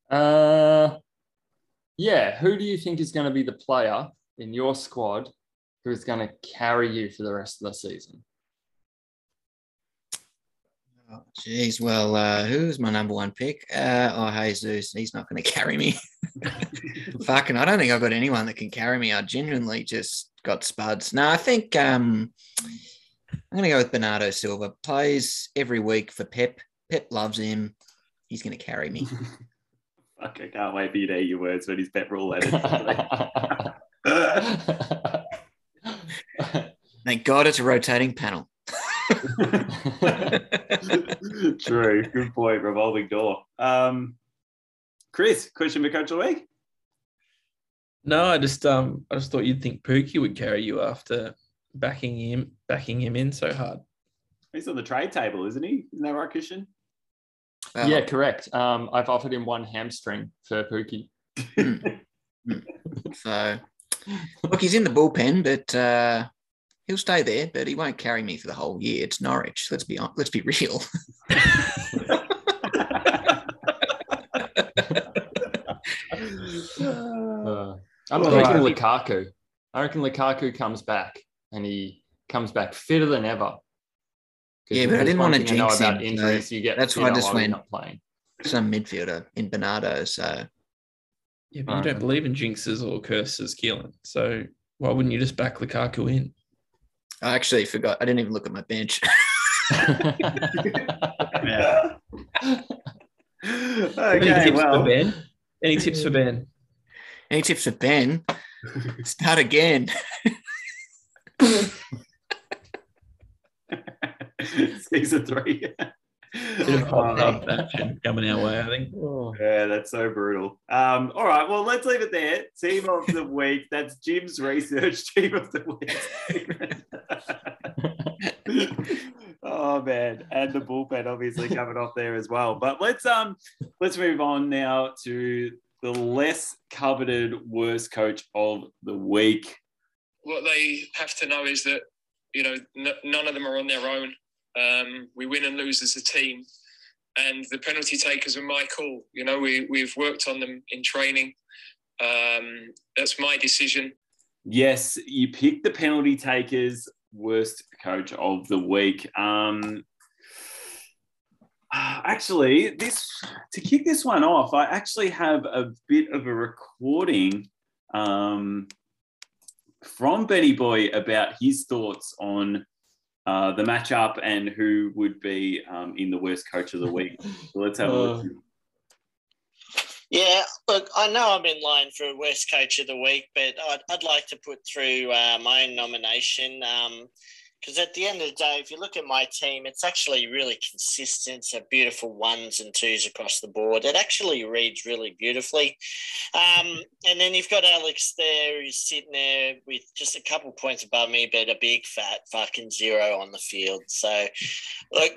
Uh, yeah. Who do you think is going to be the player in your squad who's going to carry you for the rest of the season? Oh, Jeez, well, uh, who's my number one pick? Uh, oh, Jesus, he's not going to carry me. Fucking, I don't think I've got anyone that can carry me. I genuinely just got spuds. No, I think um, I'm going to go with Bernardo Silva. Plays every week for Pep. Pep loves him. He's going to carry me. Fuck, I can't wait for you to hear your words when his pet rule. Thank God it's a rotating panel. True. Good point. Revolving door. Um, Chris, question for coach of the week? No, I just um I just thought you'd think Pookie would carry you after backing him backing him in so hard. He's on the trade table, isn't he? Isn't that right, Christian? Well, yeah, correct. Um, I've offered him one hamstring for Pookie. So, look, he's in the bullpen, but uh, he'll stay there. But he won't carry me for the whole year. It's Norwich. Let's be hon- let's be real. Uh, I'm All thinking right. Lukaku. I reckon Lukaku comes back and he comes back fitter than ever. Yeah, but I didn't wanna thing I know jinx about him, so injuries. You get that's why I just went- not playing. Some midfielder in Bernardo. So, Yeah, but you don't believe in jinxes or curses, Keelan. So why wouldn't you just back Lukaku in? I actually forgot. I didn't even look at my bench. Yeah. Any tips well, for Ben? Any tips for Ben? Any tips for Ben? Start again. season three. Bit of hot Uh, action coming our way, I think. Oh. Yeah, that's so brutal. Um, all right, well, let's leave it there. Team of the week. That's Jim's research team of the week. Oh man, and the bullpen obviously coming off there as well. But let's um let's move on now to the less coveted worst coach of the week. what they have to know is that you know n- none of them are on their own. Um, we win and lose as a team, and the penalty takers are my call. You know, we we've worked on them in training, Um, that's my decision. Yes, you picked the penalty takers worst coach of the week. Um, actually, this to kick this one off, I actually have a bit of a recording um, from Benny Boy about his thoughts on uh, the matchup and who would be um, in the worst coach of the week. So let's have a look. Yeah, look, I know I'm in line for worst coach of the week, but I'd, I'd like to put through uh, my own nomination. Because at the end of the day, if you look at my team, it's actually really consistent. A beautiful ones and twos across the board. It actually reads really beautifully. Um, and then you've got Alex there who's sitting there with just a couple points above me, but a big fat fucking zero on the field. So, look,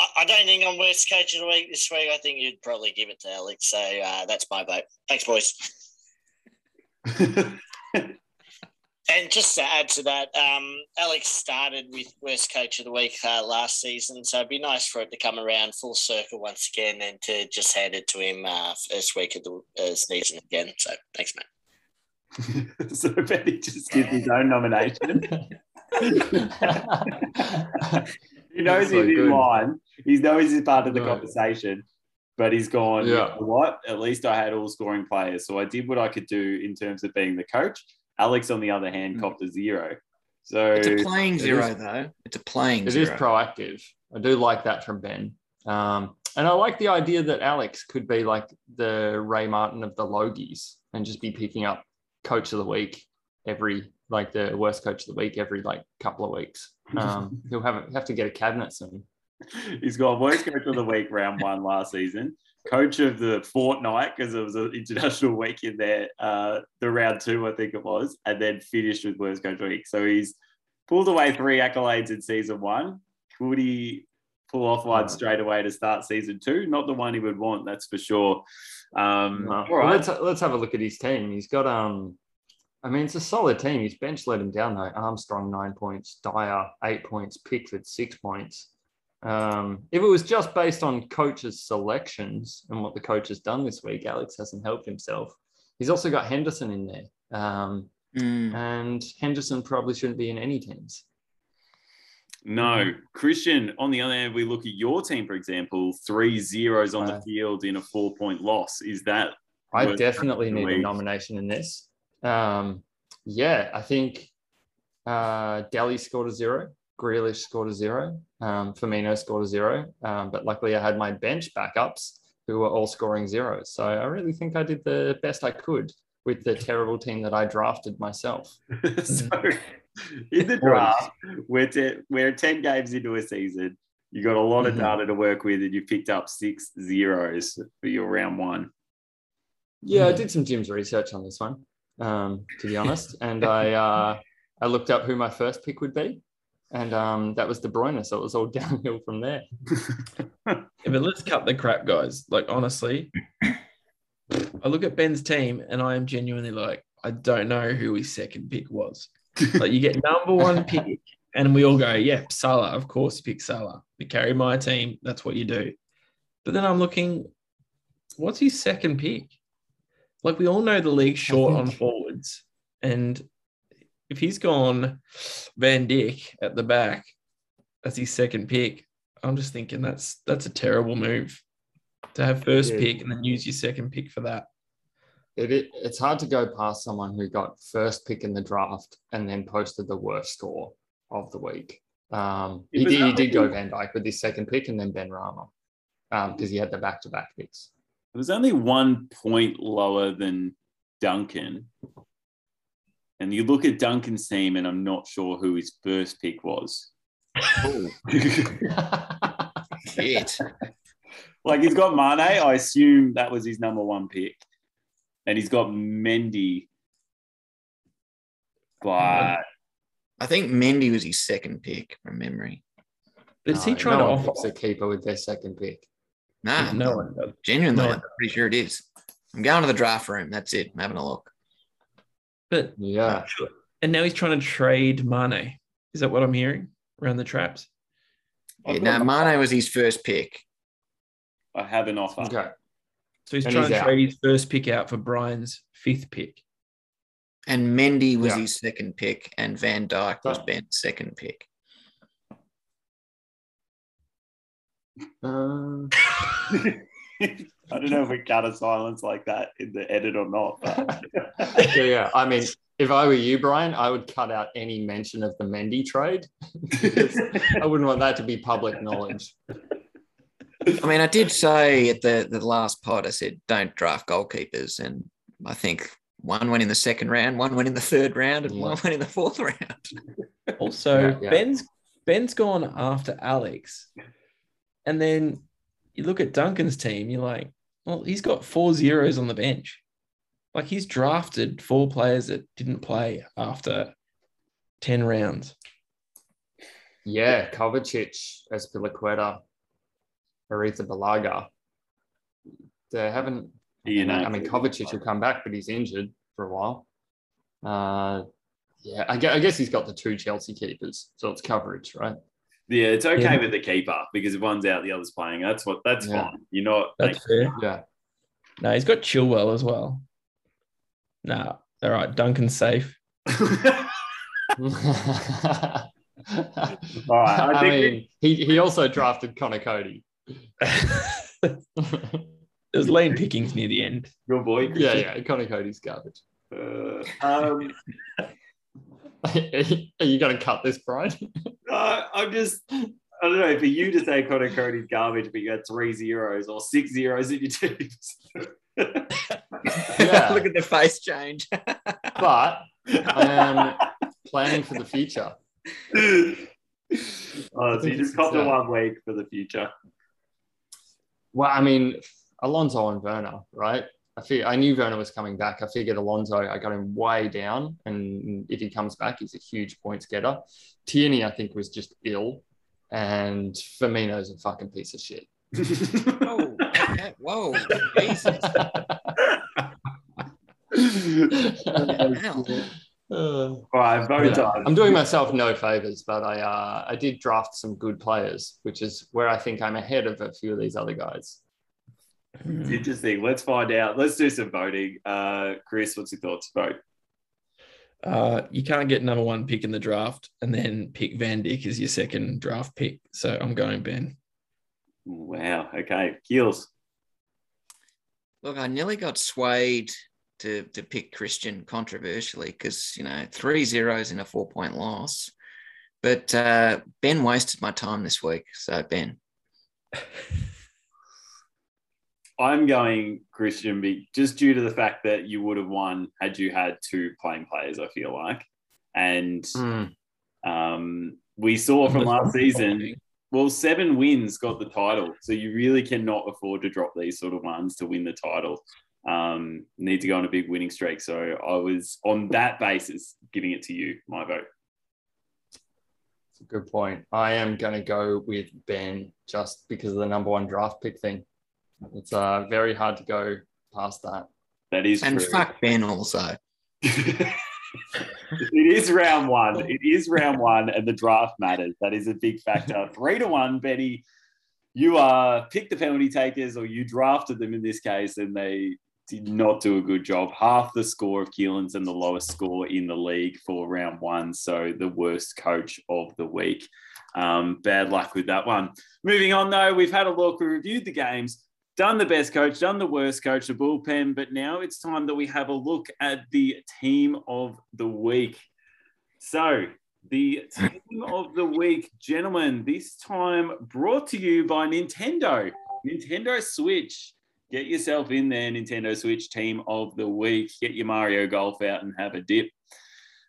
I, I don't think I'm worst coach of the week this week. I think you'd probably give it to Alex. So uh, that's my vote. Thanks, boys. And just to add to that, um, Alex started with worst coach of the week uh, last season, so it'd be nice for it to come around full circle once again and to just hand it to him uh, first week of the uh, season again. So thanks, mate. so Benny just gives his own nomination. he knows That's so he's in good. line. He knows he's part of the No. conversation, but he's gone, you Yeah. know what? At least I had all scoring players. So I did what I could do in terms of being the coach. Alex, on the other hand, Mm. copped a zero. So It's a playing zero, is- though. It's a playing It zero. is proactive. I do like that from Ben. Um, and I like the idea that Alex could be like the Ray Martin of the Logies and just be picking up coach of the week every, like the worst coach of the week every like couple of weeks. Um, he'll have, have to get a cabinet soon. he's got worst coach of the week round one last season, coach of the fortnight because it was an international week in there, uh, the round two, I think it was, and then finished with worst coach of the week. So he's pulled away three accolades in season one. Could he pull off one straight away to start season two? Not the one he would want, that's for sure. Um, No. all Well, let's let's have a look at his team. He's got um, I mean, it's a solid team. His bench let him down though. Armstrong nine points, Dier eight points, Pickford six points. Um, if it was just based on coaches' selections and what the coach has done this week, Alex hasn't helped himself. He's also got Henderson in there, um, Mm. and Henderson probably shouldn't be in any teams. No, Christian. On the other hand, we look at your team, for example, three zeros on the field in a four point loss. Is that I definitely coach of the need a nomination in this. Um, yeah, I think uh, Dele scored a zero. Grealish scored a zero. Um, Firmino scored a zero. Um, but luckily, I had my bench backups who were all scoring zeros. So I really think I did the best I could with the terrible team that I drafted myself. so in the draft, we're, te- we're 10 games into a season. You got a lot of Mhm. data to work with, and you picked up six zeros for your round one. Yeah, I did some Jim's research on this one, um, to be honest, and I uh, I looked up who my first pick would be, and um, that was De Bruyne. So it was all downhill from there. Yeah, but let's cut the crap, guys. Like honestly, I look at Ben's team and I am genuinely like, I don't know who his second pick was. Like you get number one pick, and we all go, yeah, Salah. Of course, pick Salah. You carry my team. That's what you do. But then I'm looking, what's his second pick? Like we all know the league's short on forwards, and if he's gone Van Dijk at the back as his second pick, I'm just thinking that's that's a terrible move to have first Yeah. pick and then use your second pick for that. It, it, it's hard to go past someone who got first pick in the draft and then posted the worst score of the week. Um, he, did, he did go Van Dijk with his second pick and then Ben Rama because he had the back to back picks. It was only one point lower than Duncan. And you look at Duncan's team, and I'm not sure who his first pick was. Shit. like he's got Mane. I assume that was his number one pick, and he's got Mendy. But I think Mendy was his second pick from memory. But is he No, trying no to one offer? a keeper with their second pick. Nah, No one does. genuinely, no. I'm pretty sure it is. I'm going to the draft room. That's it. I'm having a look. But Yeah. Uh, and now he's trying to trade Mane. Is that what I'm hearing around the traps? Yeah, no, Mane was his first pick. I have an offer. Okay. So he's And trying he's to out. trade his first pick out for Brian's fifth pick. And Mendy was Yeah. his second pick, and Van Dijk was So- Ben's second pick. Um, I don't know if we cut a silence like that in the edit or not. But yeah, yeah. I mean, if I were you, Brian, I would cut out any mention of the Mendy trade. I wouldn't want that to be public knowledge. I mean, I did say at the, the last pod, I said, don't draft goalkeepers. And I think one went in the second round, one went in the third round, and Yeah. one went in the fourth round. Also, Yeah, yeah. Ben's Ben's gone after Alex, and then you look at Duncan's team. You're like, well, he's got four zeros on the bench. Like he's drafted four players that didn't play after ten rounds. Yeah, Kovacic, Azpilicueta, Aretha Balaga. They haven't. You know, I mean, Kovacic will come back, but he's injured for a while. Uh, yeah, I guess, I guess he's got the two Chelsea keepers, so it's coverage, right? Yeah, it's okay Yeah. with the keeper because if one's out, the other's playing. That's what. That's Yeah. fine. You're not. That's fair. Yeah. No, he's got Chilwell as well. No, all right, Duncan's safe. All right, I I, think mean, he, he also drafted Conor Coady. There's lane pickings near the end. Good boy. yeah, yeah, Conor Coady's garbage. Uh, um, Are you going to cut this, Brian? uh, I'm just. I don't know for you to say Conor Coady's garbage, but you got three zeros or six zeros in your teams. Yeah. Look at the face change. But I am planning for the future. oh, so you just it's, copped a uh, one week for the future. Well, I mean, Alonso and Werner, right? I fig- I knew Werner was coming back. I figured Alonso, I got him way down. And if he comes back, he's a huge points getter. Tierney, I think, was just ill. And Firmino's a fucking piece of shit. Whoa. okay, Whoa. Jesus. Uh, All right, vote Yeah. time. I'm doing myself no favors, but I uh, I did draft some good players, which is where I think I'm ahead of a few of these other guys. It's interesting. Let's find out. Let's do some voting. Uh, Chris, what's your thoughts? Vote. Uh, you can't get number one pick in the draft and then pick Van Dijk as your second draft pick. So I'm going Ben. Wow. Okay. Keels. Look, I nearly got swayed to, to pick Christian controversially because, you know, three zeros in a four point loss. But uh, Ben wasted my time this week. So, Ben. I'm going Christian just due to the fact that you would have won had you had two playing players, I feel like. And um, we saw from last season, well, seven wins got the title. So you really cannot afford to drop these sort of ones to win the title. Um, need to go on a big winning streak. So I was on that basis giving it to you, my vote. Good point. I am going to go with Ben just because of the number one draft pick thing. It's uh, very hard to go past that. That is And true. fuck Ben also. it is round one. It is round one, and the draft matters. That is a big factor. Three to one, Betty. You uh, picked the penalty takers, or you drafted them in this case, and they did not do a good job. Half the score of Keelan's and the lowest score in the league for round one. So the worst coach of the week. Um, bad luck with that one. Moving on, though, we've had a look. We reviewed the games done the best coach, done the worst coach, the bullpen, but now it's time that we have a look at the team of the week. So, the team of the week, gentlemen, this time brought to you by Nintendo. Nintendo Switch. Get yourself in there, Nintendo Switch team of the week. Get your Mario Golf out and have a dip.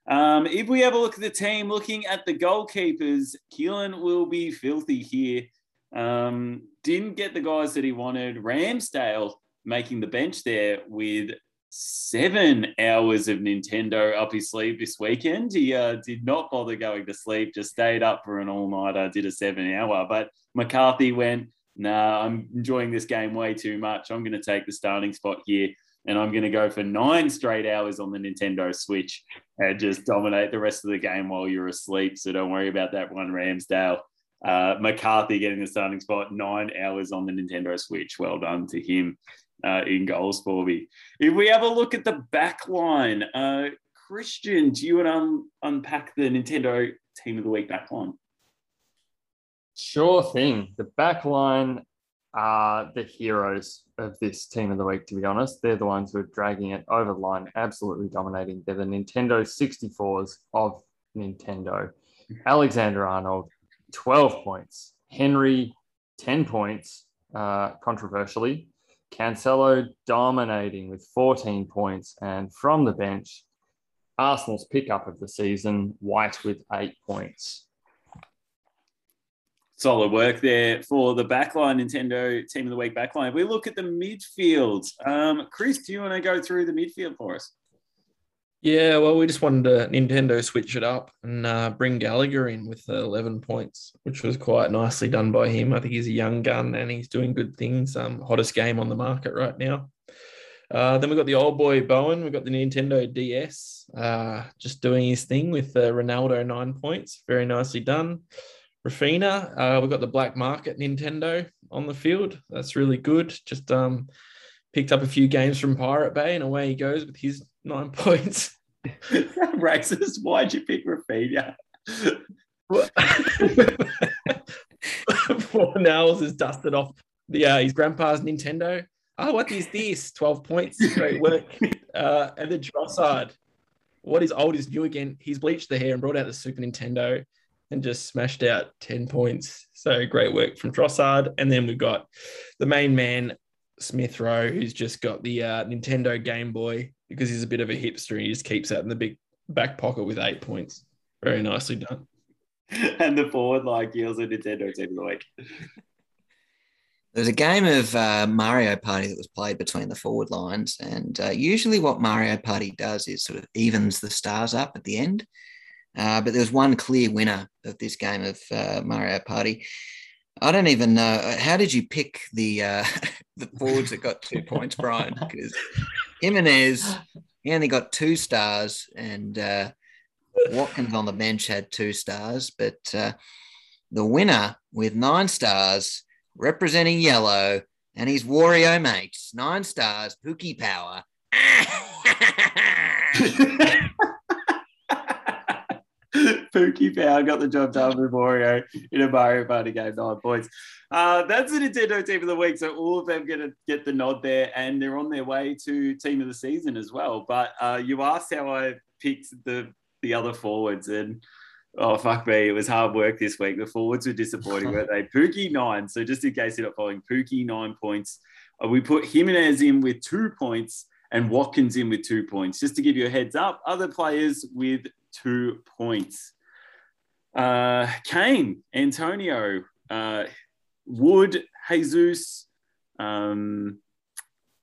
Um, if we have a look at the team, looking at the goalkeepers, Keelan will be filthy here. Um, didn't get the guys that he wanted. Ramsdale making the bench there with seven hours of Nintendo up his sleeve this weekend. He uh, did not bother going to sleep, just stayed up for an all nighter, did a seven hour. But McCarthy went, nah, I'm enjoying this game way too much. I'm going to take the starting spot here. And I'm going to go for nine straight hours on the Nintendo Switch and just dominate the rest of the game while you're asleep. So don't worry about that one, Ramsdale. Uh, McCarthy getting the starting spot, nine hours on the Nintendo Switch. Well done to him. uh, in goals for me. If we have a look at the back line, uh, Christian, do you want to un- unpack the Nintendo Team of the Week back line? Sure thing. The back line are the heroes of this team of the week, to be honest. They're the ones who are dragging it over the line, absolutely dominating. They're the Nintendo 64s of Nintendo. Alexander Arnold, 12 points. Henry, 10 points, uh, controversially. Cancelo dominating with 14 points. And from the bench, Arsenal's pickup of the season, White with eight points. Solid work there for the backline, Nintendo Team of the Week backline. If we look at the midfield, um, Chris, do you want to go through the midfield for us? Yeah, well, we just wanted to Nintendo switch it up and uh, bring Gallagher in with uh, 11 points, which was quite nicely done by him. I think he's a young gun and he's doing good things. Um, hottest game on the market right now. Uh, then we've got the old boy Bowen. We've got the Nintendo DS, uh, just doing his thing with uh, Ronaldo nine points. Very nicely done. Raphinha, uh, we've got the black market Nintendo on the field. That's really good. Just um, picked up a few games from Pirate Bay, and away he goes with his nine points. Racist, why'd you pick Raphinha? Four nails is dusted off the uh, his grandpa's Nintendo. Oh, what is this? 12 points. Great work. Uh, and then Trossard. What is old is new again. He's bleached the hair and brought out the Super Nintendo and just smashed out 10 points. So great work from Trossard. And then we've got the main man, Smith Rowe, who's just got the uh, Nintendo Game Boy because he's a bit of a hipster and he just keeps that in the big back pocket with eight points. Very nicely done. and the forward line yields a Nintendo Team of the Week. There's a game of uh, Mario Party that was played between the forward lines, and uh, usually what Mario Party does is sort of evens the stars up at the end. Uh, but there was one clear winner of this game of uh, Mario Party. I don't even know. How did you pick the uh, the forwards that got two points, Brian? Because Jimenez, he only got two stars, and uh, Watkins on the bench had two stars. But uh, the winner with nine stars, representing yellow, and his Wario mates, nine stars, Pookie Power. Pookie Power got the job done with Mario in a Mario Party game, nine points. Uh, that's the Nintendo Team of the Week. So all of them going to get the nod there, and they're on their way to Team of the Season as well. But uh, you asked how I picked the the other forwards, and oh fuck me, it was hard work this week. The forwards were disappointing, weren't they? Pookie nine. So just in case you're not following, Pookie nine points. Uh, we put Jimenez in with two points and Watkins in with two points. Just to give you a heads up, other players with two points. Uh, Kane, Antonio, uh, Wood, Jesus, um,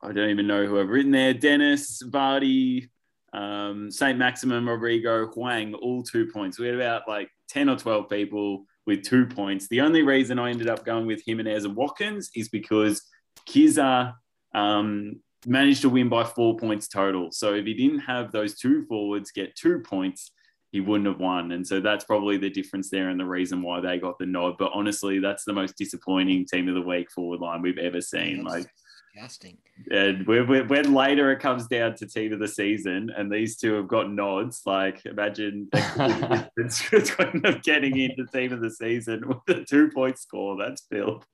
I don't even know who I've written there. Dennis, Vardy, um, Saint-Maximin, Rodrigo, Hwang, all two points. We had about like 10 or 12 people with two points. The only reason I ended up going with Jimenez and Watkins is because Kiza um, managed to win by four points total. So if he didn't have those two forwards get two points, he wouldn't have won. And so that's probably the difference there and the reason why they got the nod. But honestly, that's the most disappointing team of the week forward line we've ever seen. Like, Disgusting. and when, later it comes down to team of the season and these two have got nods, like imagine between them getting into team of the season with a two point score. That's Bill.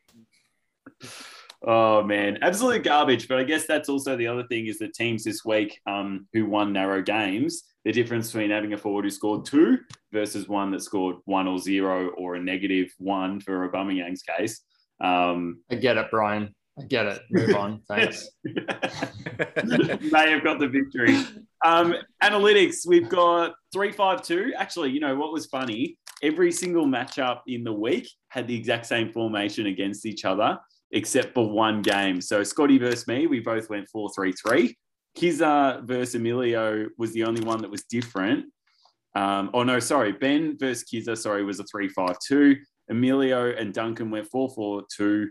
Oh man, absolute garbage. But I guess that's also the other thing is that teams this week um, who won narrow games, the difference between having a forward who scored two versus one that scored one or zero or a negative one for Aubameyang's case. Um, I get it, Brian. I get it. Move on. Thanks. may have got the victory. Um, analytics, we've got 352. Actually, you know what was funny? Every single matchup in the week had the exact same formation against each other, except for one game. So Scotty versus me, we both went 4 3 3. Kiza versus Emilio was the only one that was different. Um, oh, no, sorry. Ben versus Kiza, sorry, was a 3 5 2. Emilio and Duncan went 4 4 2.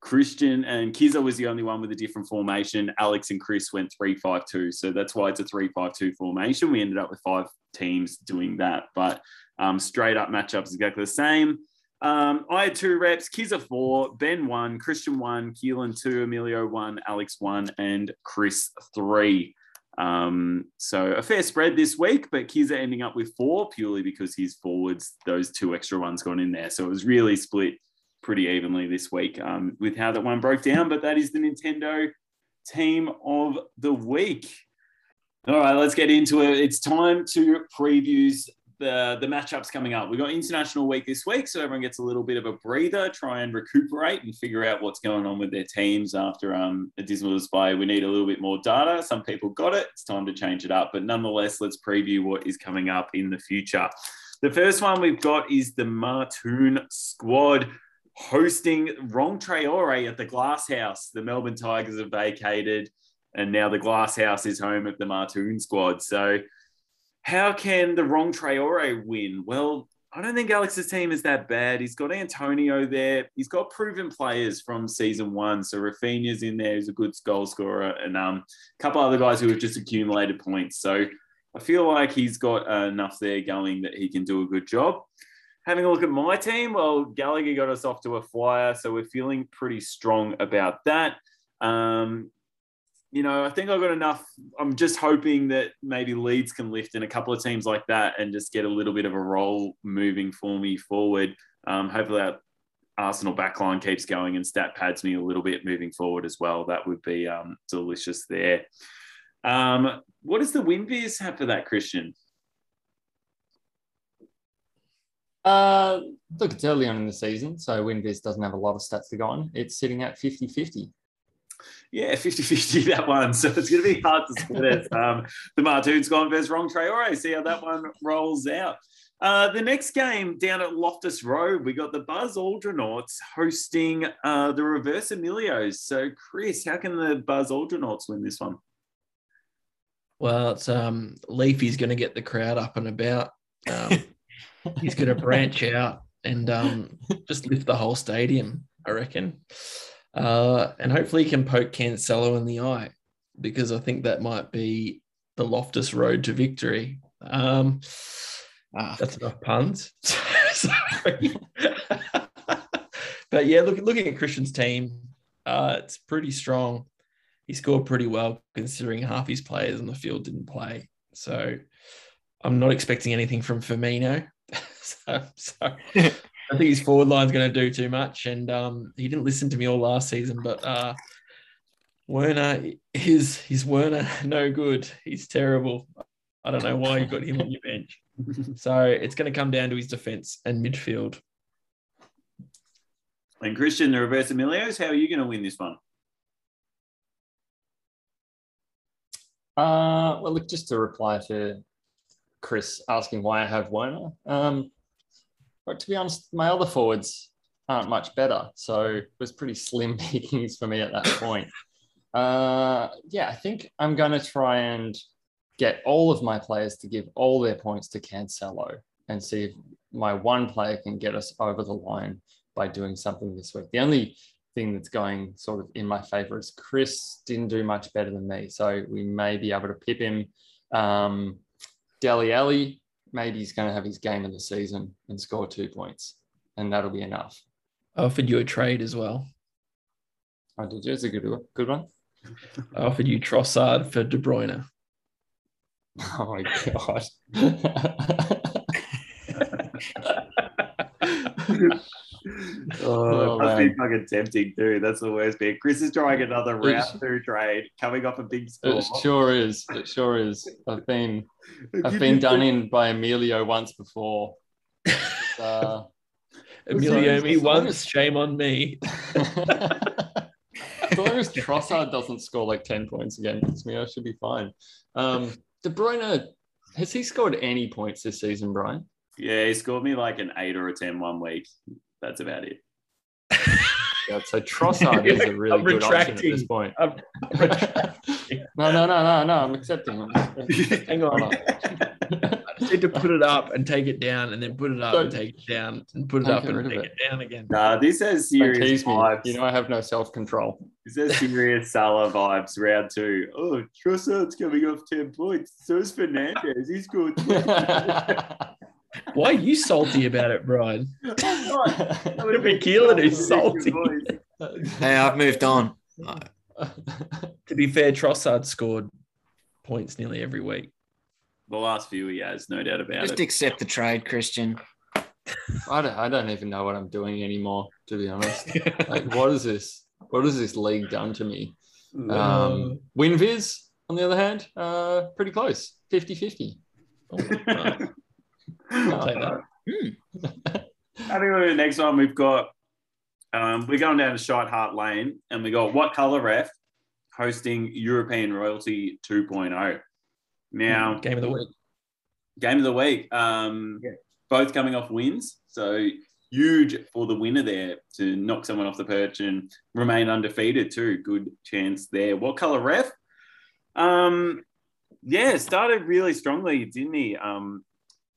Christian and Kiza was the only one with a different formation. Alex and Chris went 3 5 2. So that's why it's a 3 5 2 formation. We ended up with five teams doing that. But um, straight up matchups exactly the same. Um, I had two reps, Kizza four, Ben one, Christian one, Keelan two, Emilio one, Alex one, and Chris three. Um, so a fair spread this week, but Kizza ending up with four purely because his forwards, those two extra ones gone in there. So it was really split pretty evenly this week um, with how that one broke down. But that is the Nintendo team of the week. All right, let's get into it. It's time to previews the the matchups coming up. We've got International Week this week, so everyone gets a little bit of a breather, try and recuperate and figure out what's going on with their teams after um, a dismal display. We need a little bit more data. Some people got it. It's time to change it up. But nonetheless, let's preview what is coming up in the future. The first one we've got is the Martoon squad hosting Wrong Traore at the Glass House. The Melbourne Tigers have vacated, and now the Glass House is home of the Martoon squad. So how can the wrong Traore win? Well, I don't think Alex's team is that bad. He's got Antonio there. He's got proven players from season one. So Raphinha's in there. He's a good goal scorer. And um, a couple other guys who have just accumulated points. So I feel like he's got uh, enough there going that he can do a good job. Having a look at my team, well, Gallagher got us off to a flyer. So we're feeling pretty strong about that. Um, you know, I think I've got enough. I'm just hoping that maybe Leeds can lift in a couple of teams like that and just get a little bit of a roll moving for me forward. Um, hopefully, that Arsenal backline keeps going and stat pads me a little bit moving forward as well. That would be um, delicious there. Um, what does the WinViz have for that, Christian? Uh, look, it's early on in the season, so WinViz doesn't have a lot of stats to go on. It's sitting at 50 50 yeah, 50 50 that one. So it's going to be hard to split it. Um, the Martoon's gone versus Wrong Traore. See how that one rolls out. Uh, the next game down at Loftus Road, we got the Buzz Aldronauts hosting uh, the Reverse Emilios. So, Chris, how can the Buzz Aldronauts win this one? Well, it's um, Leafy's going to get the crowd up and about. Um, he's going to branch out and um, just lift the whole stadium, I reckon. Uh, and hopefully he can poke Cancelo in the eye because I think that might be the Loftus road to victory. Um, ah. That's enough puns. but yeah, look, looking at Christian's team, uh, it's pretty strong. He scored pretty well considering half his players on the field didn't play. So I'm not expecting anything from Firmino. so, so I think his forward line's going to do too much, and um, he didn't listen to me all last season. But uh, Werner, his his Werner, no good. He's terrible. I don't know why you got him on your bench. So it's going to come down to his defense and midfield. And Christian, the reverse Emilios, how are you going to win this one? Uh, well, look, just to reply to Chris asking why I have Werner. Um, but to be honest, my other forwards aren't much better. So it was pretty slim pickings for me at that point. Uh, yeah, I think I'm going to try and get all of my players to give all their points to Cancelo and see if my one player can get us over the line by doing something this week. The only thing that's going sort of in my favor is Chris didn't do much better than me. So we may be able to pip him. Um, Dele Alli maybe he's going to have his game of the season and score two points, and that'll be enough. I offered you a trade as well. Oh, did you? It's a good, good one. I offered you Trossard for De Bruyne. Oh my god. oh, must be fucking tempting too. That's the worst bit. Chris is trying another round two trade, coming off a big score. It sure is. It sure is. I've been I've been done in by Emilio once before. Uh, Emilio me once, shame on me. as long as Trossard doesn't score like 10 points against me, I should be fine. Um, De Bruyne, has he scored any points this season, Brian? Yeah, he scored me like an eight or a 10 one week. That's about it. Yeah, so Trossard is a really good option at this point. I'm, I'm no, no, no, no, no. I'm accepting. I'm Hang on. I need to put it up and take it down, and then put it up Don't, and take it down, and put it up and take it. it. down again. Nah, this has serious vibes. You know, I have no self control. This has serious Salah vibes. Round two. Oh, Trossard's coming off ten points. So is Fernandes. He's good. Why are you salty about it, Brian? That would have been Keelan who's salty. Hey, I've moved on. To be fair, Trossard scored points nearly every week. The last few he has, no doubt about Just it. Just accept the trade, Christian. I don't, I don't even know what I'm doing anymore, to be honest. Like, what is this? What has this league done to me? Um, WinViz, on the other hand, uh, pretty close 50 50. Oh, right. I'll take that. I think the next one we've got, um, we're going down to Shite Hart Lane and we got What Color Ref hosting European Royalty 2.0. Now, Game of the week. game of the week, um, both coming off wins. So huge for the winner there to knock someone off the perch and remain undefeated too. Good chance there. What color ref? Um, yeah, started really strongly, didn't he? Um,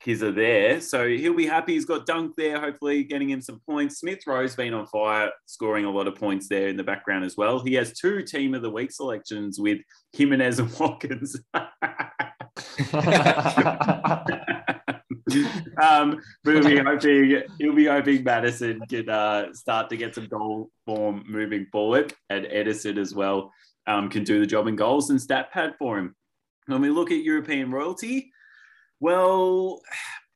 Kizza there. So he'll be happy. He's got Dunk there, hopefully getting him some points. Smith Rowe's been on fire, scoring a lot of points there in the background as well. He has two team of the week selections with Jimenez and Watkins. um, he'll be hoping he'll be hoping Maddison can uh, start to get some goal form moving forward, and Ederson as well um, can do the job in goals and stat pad for him. When we look at European royalty, well,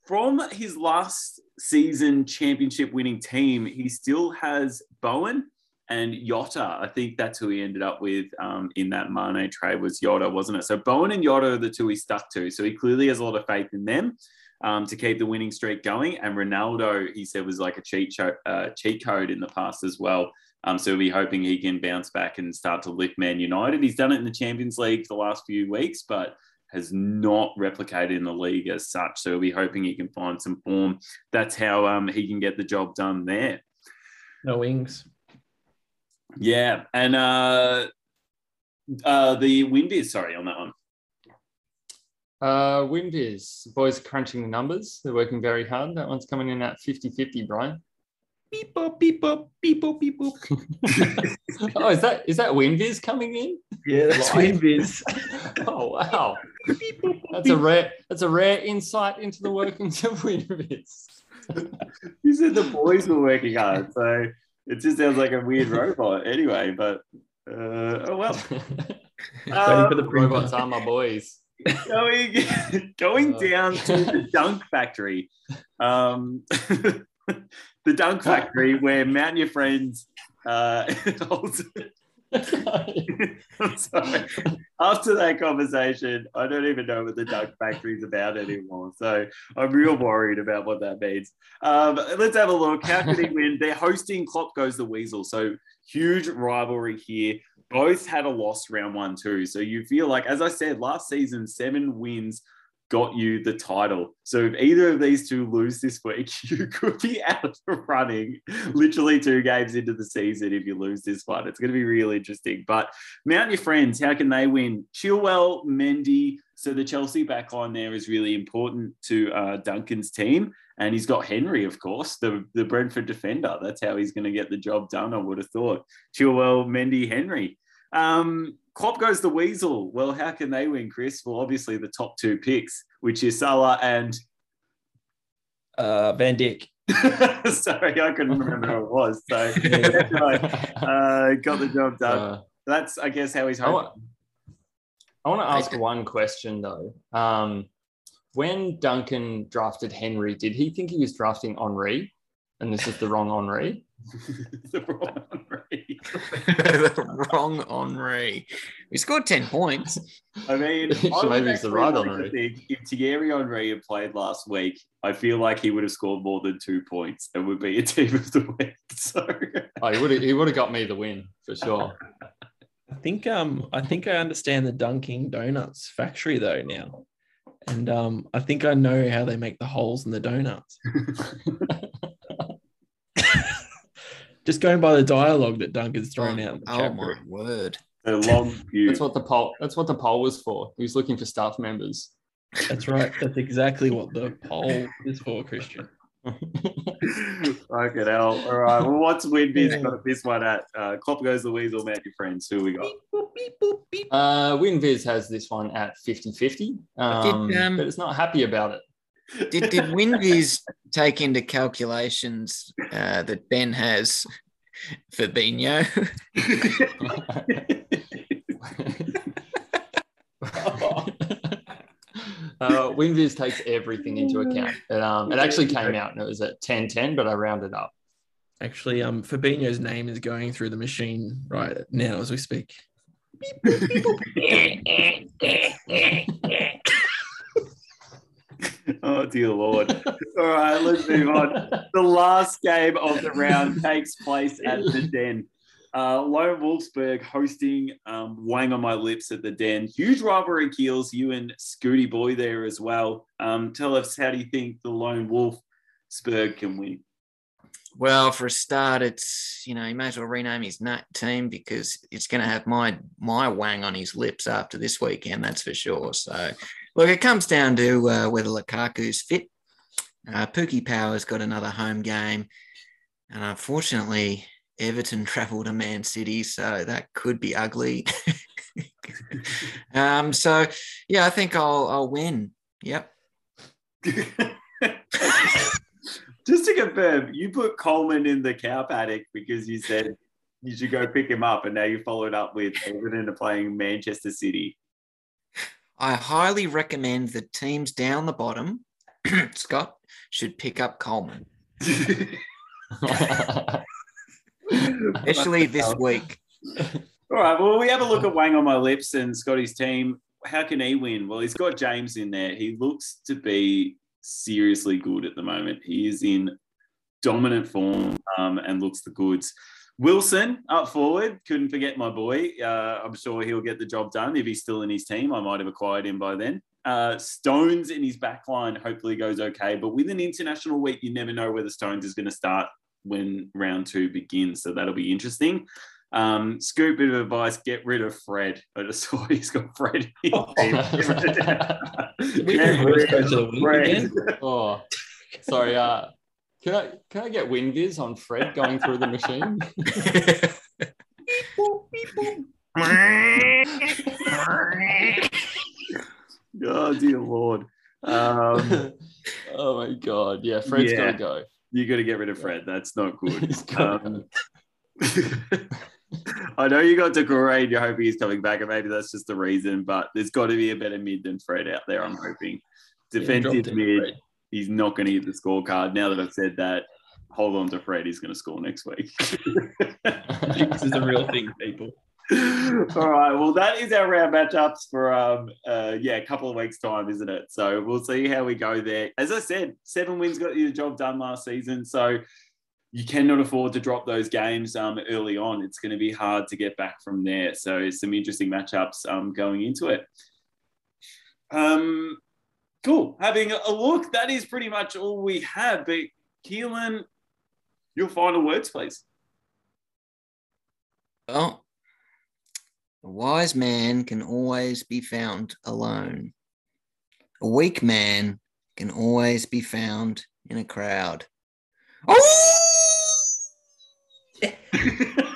from his last season championship winning team, he still has Bowen and Jota. I think that's who he ended up with um, in that Mane trade was Jota, wasn't it? So Bowen and Jota are the two he stuck to. So he clearly has a lot of faith in them um, to keep the winning streak going. And Ronaldo, he said, was like a cheat, cho- uh, cheat code in the past as well. Um, so we'll be hoping he can bounce back and start to lift Man United. He's done it in the Champions League the last few weeks, but has not replicated in the league as such. So we'll be hoping he can find some form. That's how um, he can get the job done there. No wings. Yeah, and uh, uh, the wind is sorry on that one. Uh, WinViz, boys are crunching the numbers. They're working very hard. That one's coming in at 50 50, Brian. Beep up, beep up, beep up, beep up. oh, is that is that WinViz coming in? Yeah, that's Live. WinViz. Oh wow. That's a rare that's a rare insight into the workings of WinViz. You said the boys were working hard, so it just sounds like a weird robot anyway. But uh, oh well. Waiting Uh, for the Robots are my boys. going going Uh. down to the Dunk Factory, um, the Dunk Factory where Mount Your Friends uh, holds. I'm sorry. After that conversation, I don't even know what the Dunk Factory is about anymore. So I'm real worried about what that means. Um, let's have a look. How can he win? They're hosting Klopp Goes the Weasel. So huge rivalry here. Both had a loss round one, too. So you feel like, as I said, last season, seven wins got you the title. So if either of these two lose this week, you could be out of the running literally two games into the season if you lose this one. It's going to be really interesting. But mount your friends. How can they win? Chilwell, Mendy. So the Chelsea backline there is really important to uh, Duncan's team. And he's got Henry, of course, the, the Brentford defender. That's how he's going to get the job done, I would have thought. Chilwell, Mendy, Henry. Um, Klopp goes the Weasel. Well, how can they win, Chris? Well, obviously the top two picks, which is Salah and Uh, Van Dijk. sorry, I couldn't remember who it was. So uh, got the job done. Uh, That's, I guess, how he's I hoping. I want to ask one question though. Um, when Duncan drafted Henry, did he think he was drafting Henri? And this is the wrong Henri? the wrong Henry. The wrong Henri. We scored 10 points. I mean, I maybe it's the right like to Henry. think If Thierry Henry had played last week, I feel like he would have scored more than two points and would be a team of the week. So Oh, he would have he would have got me the win for sure. I think um I think I understand the Dunking Donuts factory though now. And um I think I know how they make the holes in the donuts. Just going by the dialogue that Duncan's thrown out in oh my word. a long view. That's what the poll that's what the poll was for. He was looking for staff members. That's right. That's exactly what the poll is for, Christian. Fucking hell. All right. Well, what's WinViz's got this one at? Uh, Klopp goes the Weasel, man, your friends. Who we got? Uh, WinViz has this one at 50 50, um, um, but it's not happy about it. Did, did Winviz take into calculations uh, that Ben has for Fabinho? uh, WinViz takes everything into account. It, um, it actually came out and it was at 1010, but I rounded up. Actually, um, Fabinho's name is going through the machine right now as we speak. oh dear lord! All right, let's move on. The last game of the round takes place at the Den. Uh, Lone Wolfsburg hosting um, Wang on my lips at the Den. Huge rivalry kills you and Scooty Boy there as well. Um, tell us how do you think the Lone Wolfsburg can win? Well, for a start, it's you know he may as well rename his team because it's going to have my my wang on his lips after this weekend. That's for sure. So, look, it comes down to uh, whether Lukaku's fit. Uh, Pookie Power's got another home game, and unfortunately, Everton travel to Man City, so that could be ugly. um, so yeah, I think I'll I'll win. Yep. Just to confirm, you put Coleman in the cow paddock because you said you should go pick him up, and now you followed up with Everton playing Manchester City. I highly recommend that teams down the bottom, Scott, should pick up Coleman, especially this week. All right. Well, we have a look at Wang on my lips and Scotty's team. How can he win? Well, he's got James in there. He looks to be seriously good at the moment. He is in dominant form um, and looks the goods. Wilson up forward, couldn't forget my boy. Uh, I'm sure he'll get the job done if he's still in his team. I might have acquired him by then. Uh, Stones in his back line hopefully goes okay, but with an international week, you never know whether Stones is going to start when round two begins. So that'll be interesting. Um, scoop bit of advice: get rid of Fred. I just saw he's got Fred. Oh. We can rid go to the of Fred. again. oh, sorry. Uh, can I can I get WinViz on Fred going through the machine? Oh dear lord. Um, oh my god, yeah, Fred's Yeah. gotta go. you got to get rid of Fred. That's not good. He's gotta Um, I know you got Decore and you're hoping he's coming back, and maybe that's just the reason, but there's got to be a better mid than Fred out there, I'm hoping. Defensive dropped him, mid, Fred. He's not going to hit the scorecard. Now that I've said that, hold on to Fred. He's going to score next week. this is a real thing, people. All right. Well, that is our round matchups for um uh yeah a couple of weeks time, isn't it? So we'll see how we go there. As I said, seven wins got you the job done last season, so you cannot afford to drop those games um early on. It's going to be hard to get back from there. So some interesting matchups um going into it. Um, cool. Having a look, that is pretty much all we have. But Keelan, your final words, please. Well, a wise man can always be found alone. A weak man can always be found in a crowd. Oh!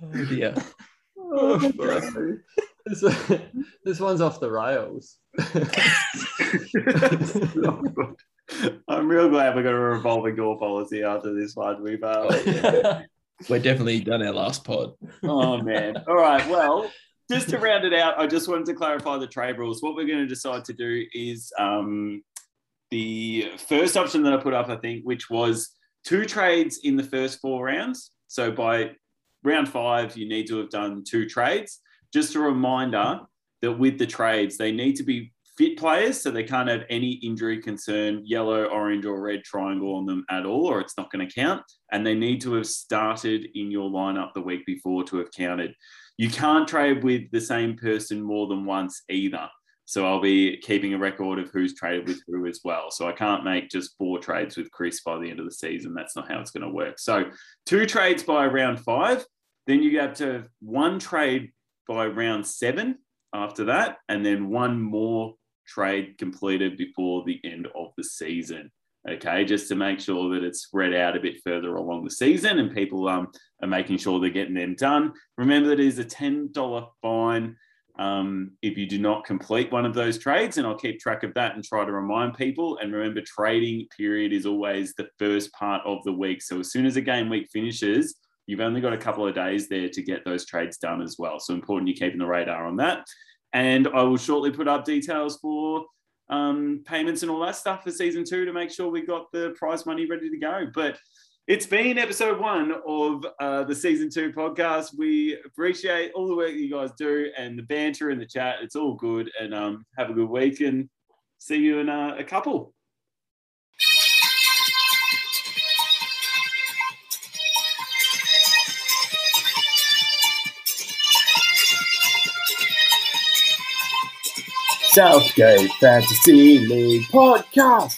Oh dear. this, this one's off the rails. I'm real glad we got a revolving door policy after this one. We've uh, We're definitely done our last pod. oh man. All right. Well, just to round it out, I just wanted to clarify the trade rules. What we're going to decide to do is um, the first option that I put up, I think, which was two trades in the first four rounds. So by round five, you need to have done two trades. Just a reminder that with the trades, they need to be fit players, so they can't have any injury concern, yellow, orange, or red triangle on them at all, or it's not going to count. And they need to have started in your lineup the week before to have counted. You can't trade with the same person more than once either. So I'll be keeping a record of who's traded with who as well. So I can't make just four trades with Chris by the end of the season. That's not how it's going to work. So two trades by round five. Then you have to one trade by round seven after that, and then one more trade completed before the end of the season. Okay, just to make sure that it's spread out a bit further along the season and people um, are making sure they're getting them done. Remember that it is a $10 fine um, if you do not complete one of those trades. And I'll keep track of that and try to remind people. And remember, trading period is always the first part of the week. So as soon as a game week finishes, you've only got a couple of days there to get those trades done as well. So important you're keeping the radar on that. And I will shortly put up details for um, payments and all that stuff for season two to make sure we got the prize money ready to go. But it's been episode one of uh, the season two podcast. We appreciate all the work you guys do and the banter in the chat. It's all good. And um, have a good week and see you in uh, a couple. Southgate Fantasy League Podcast.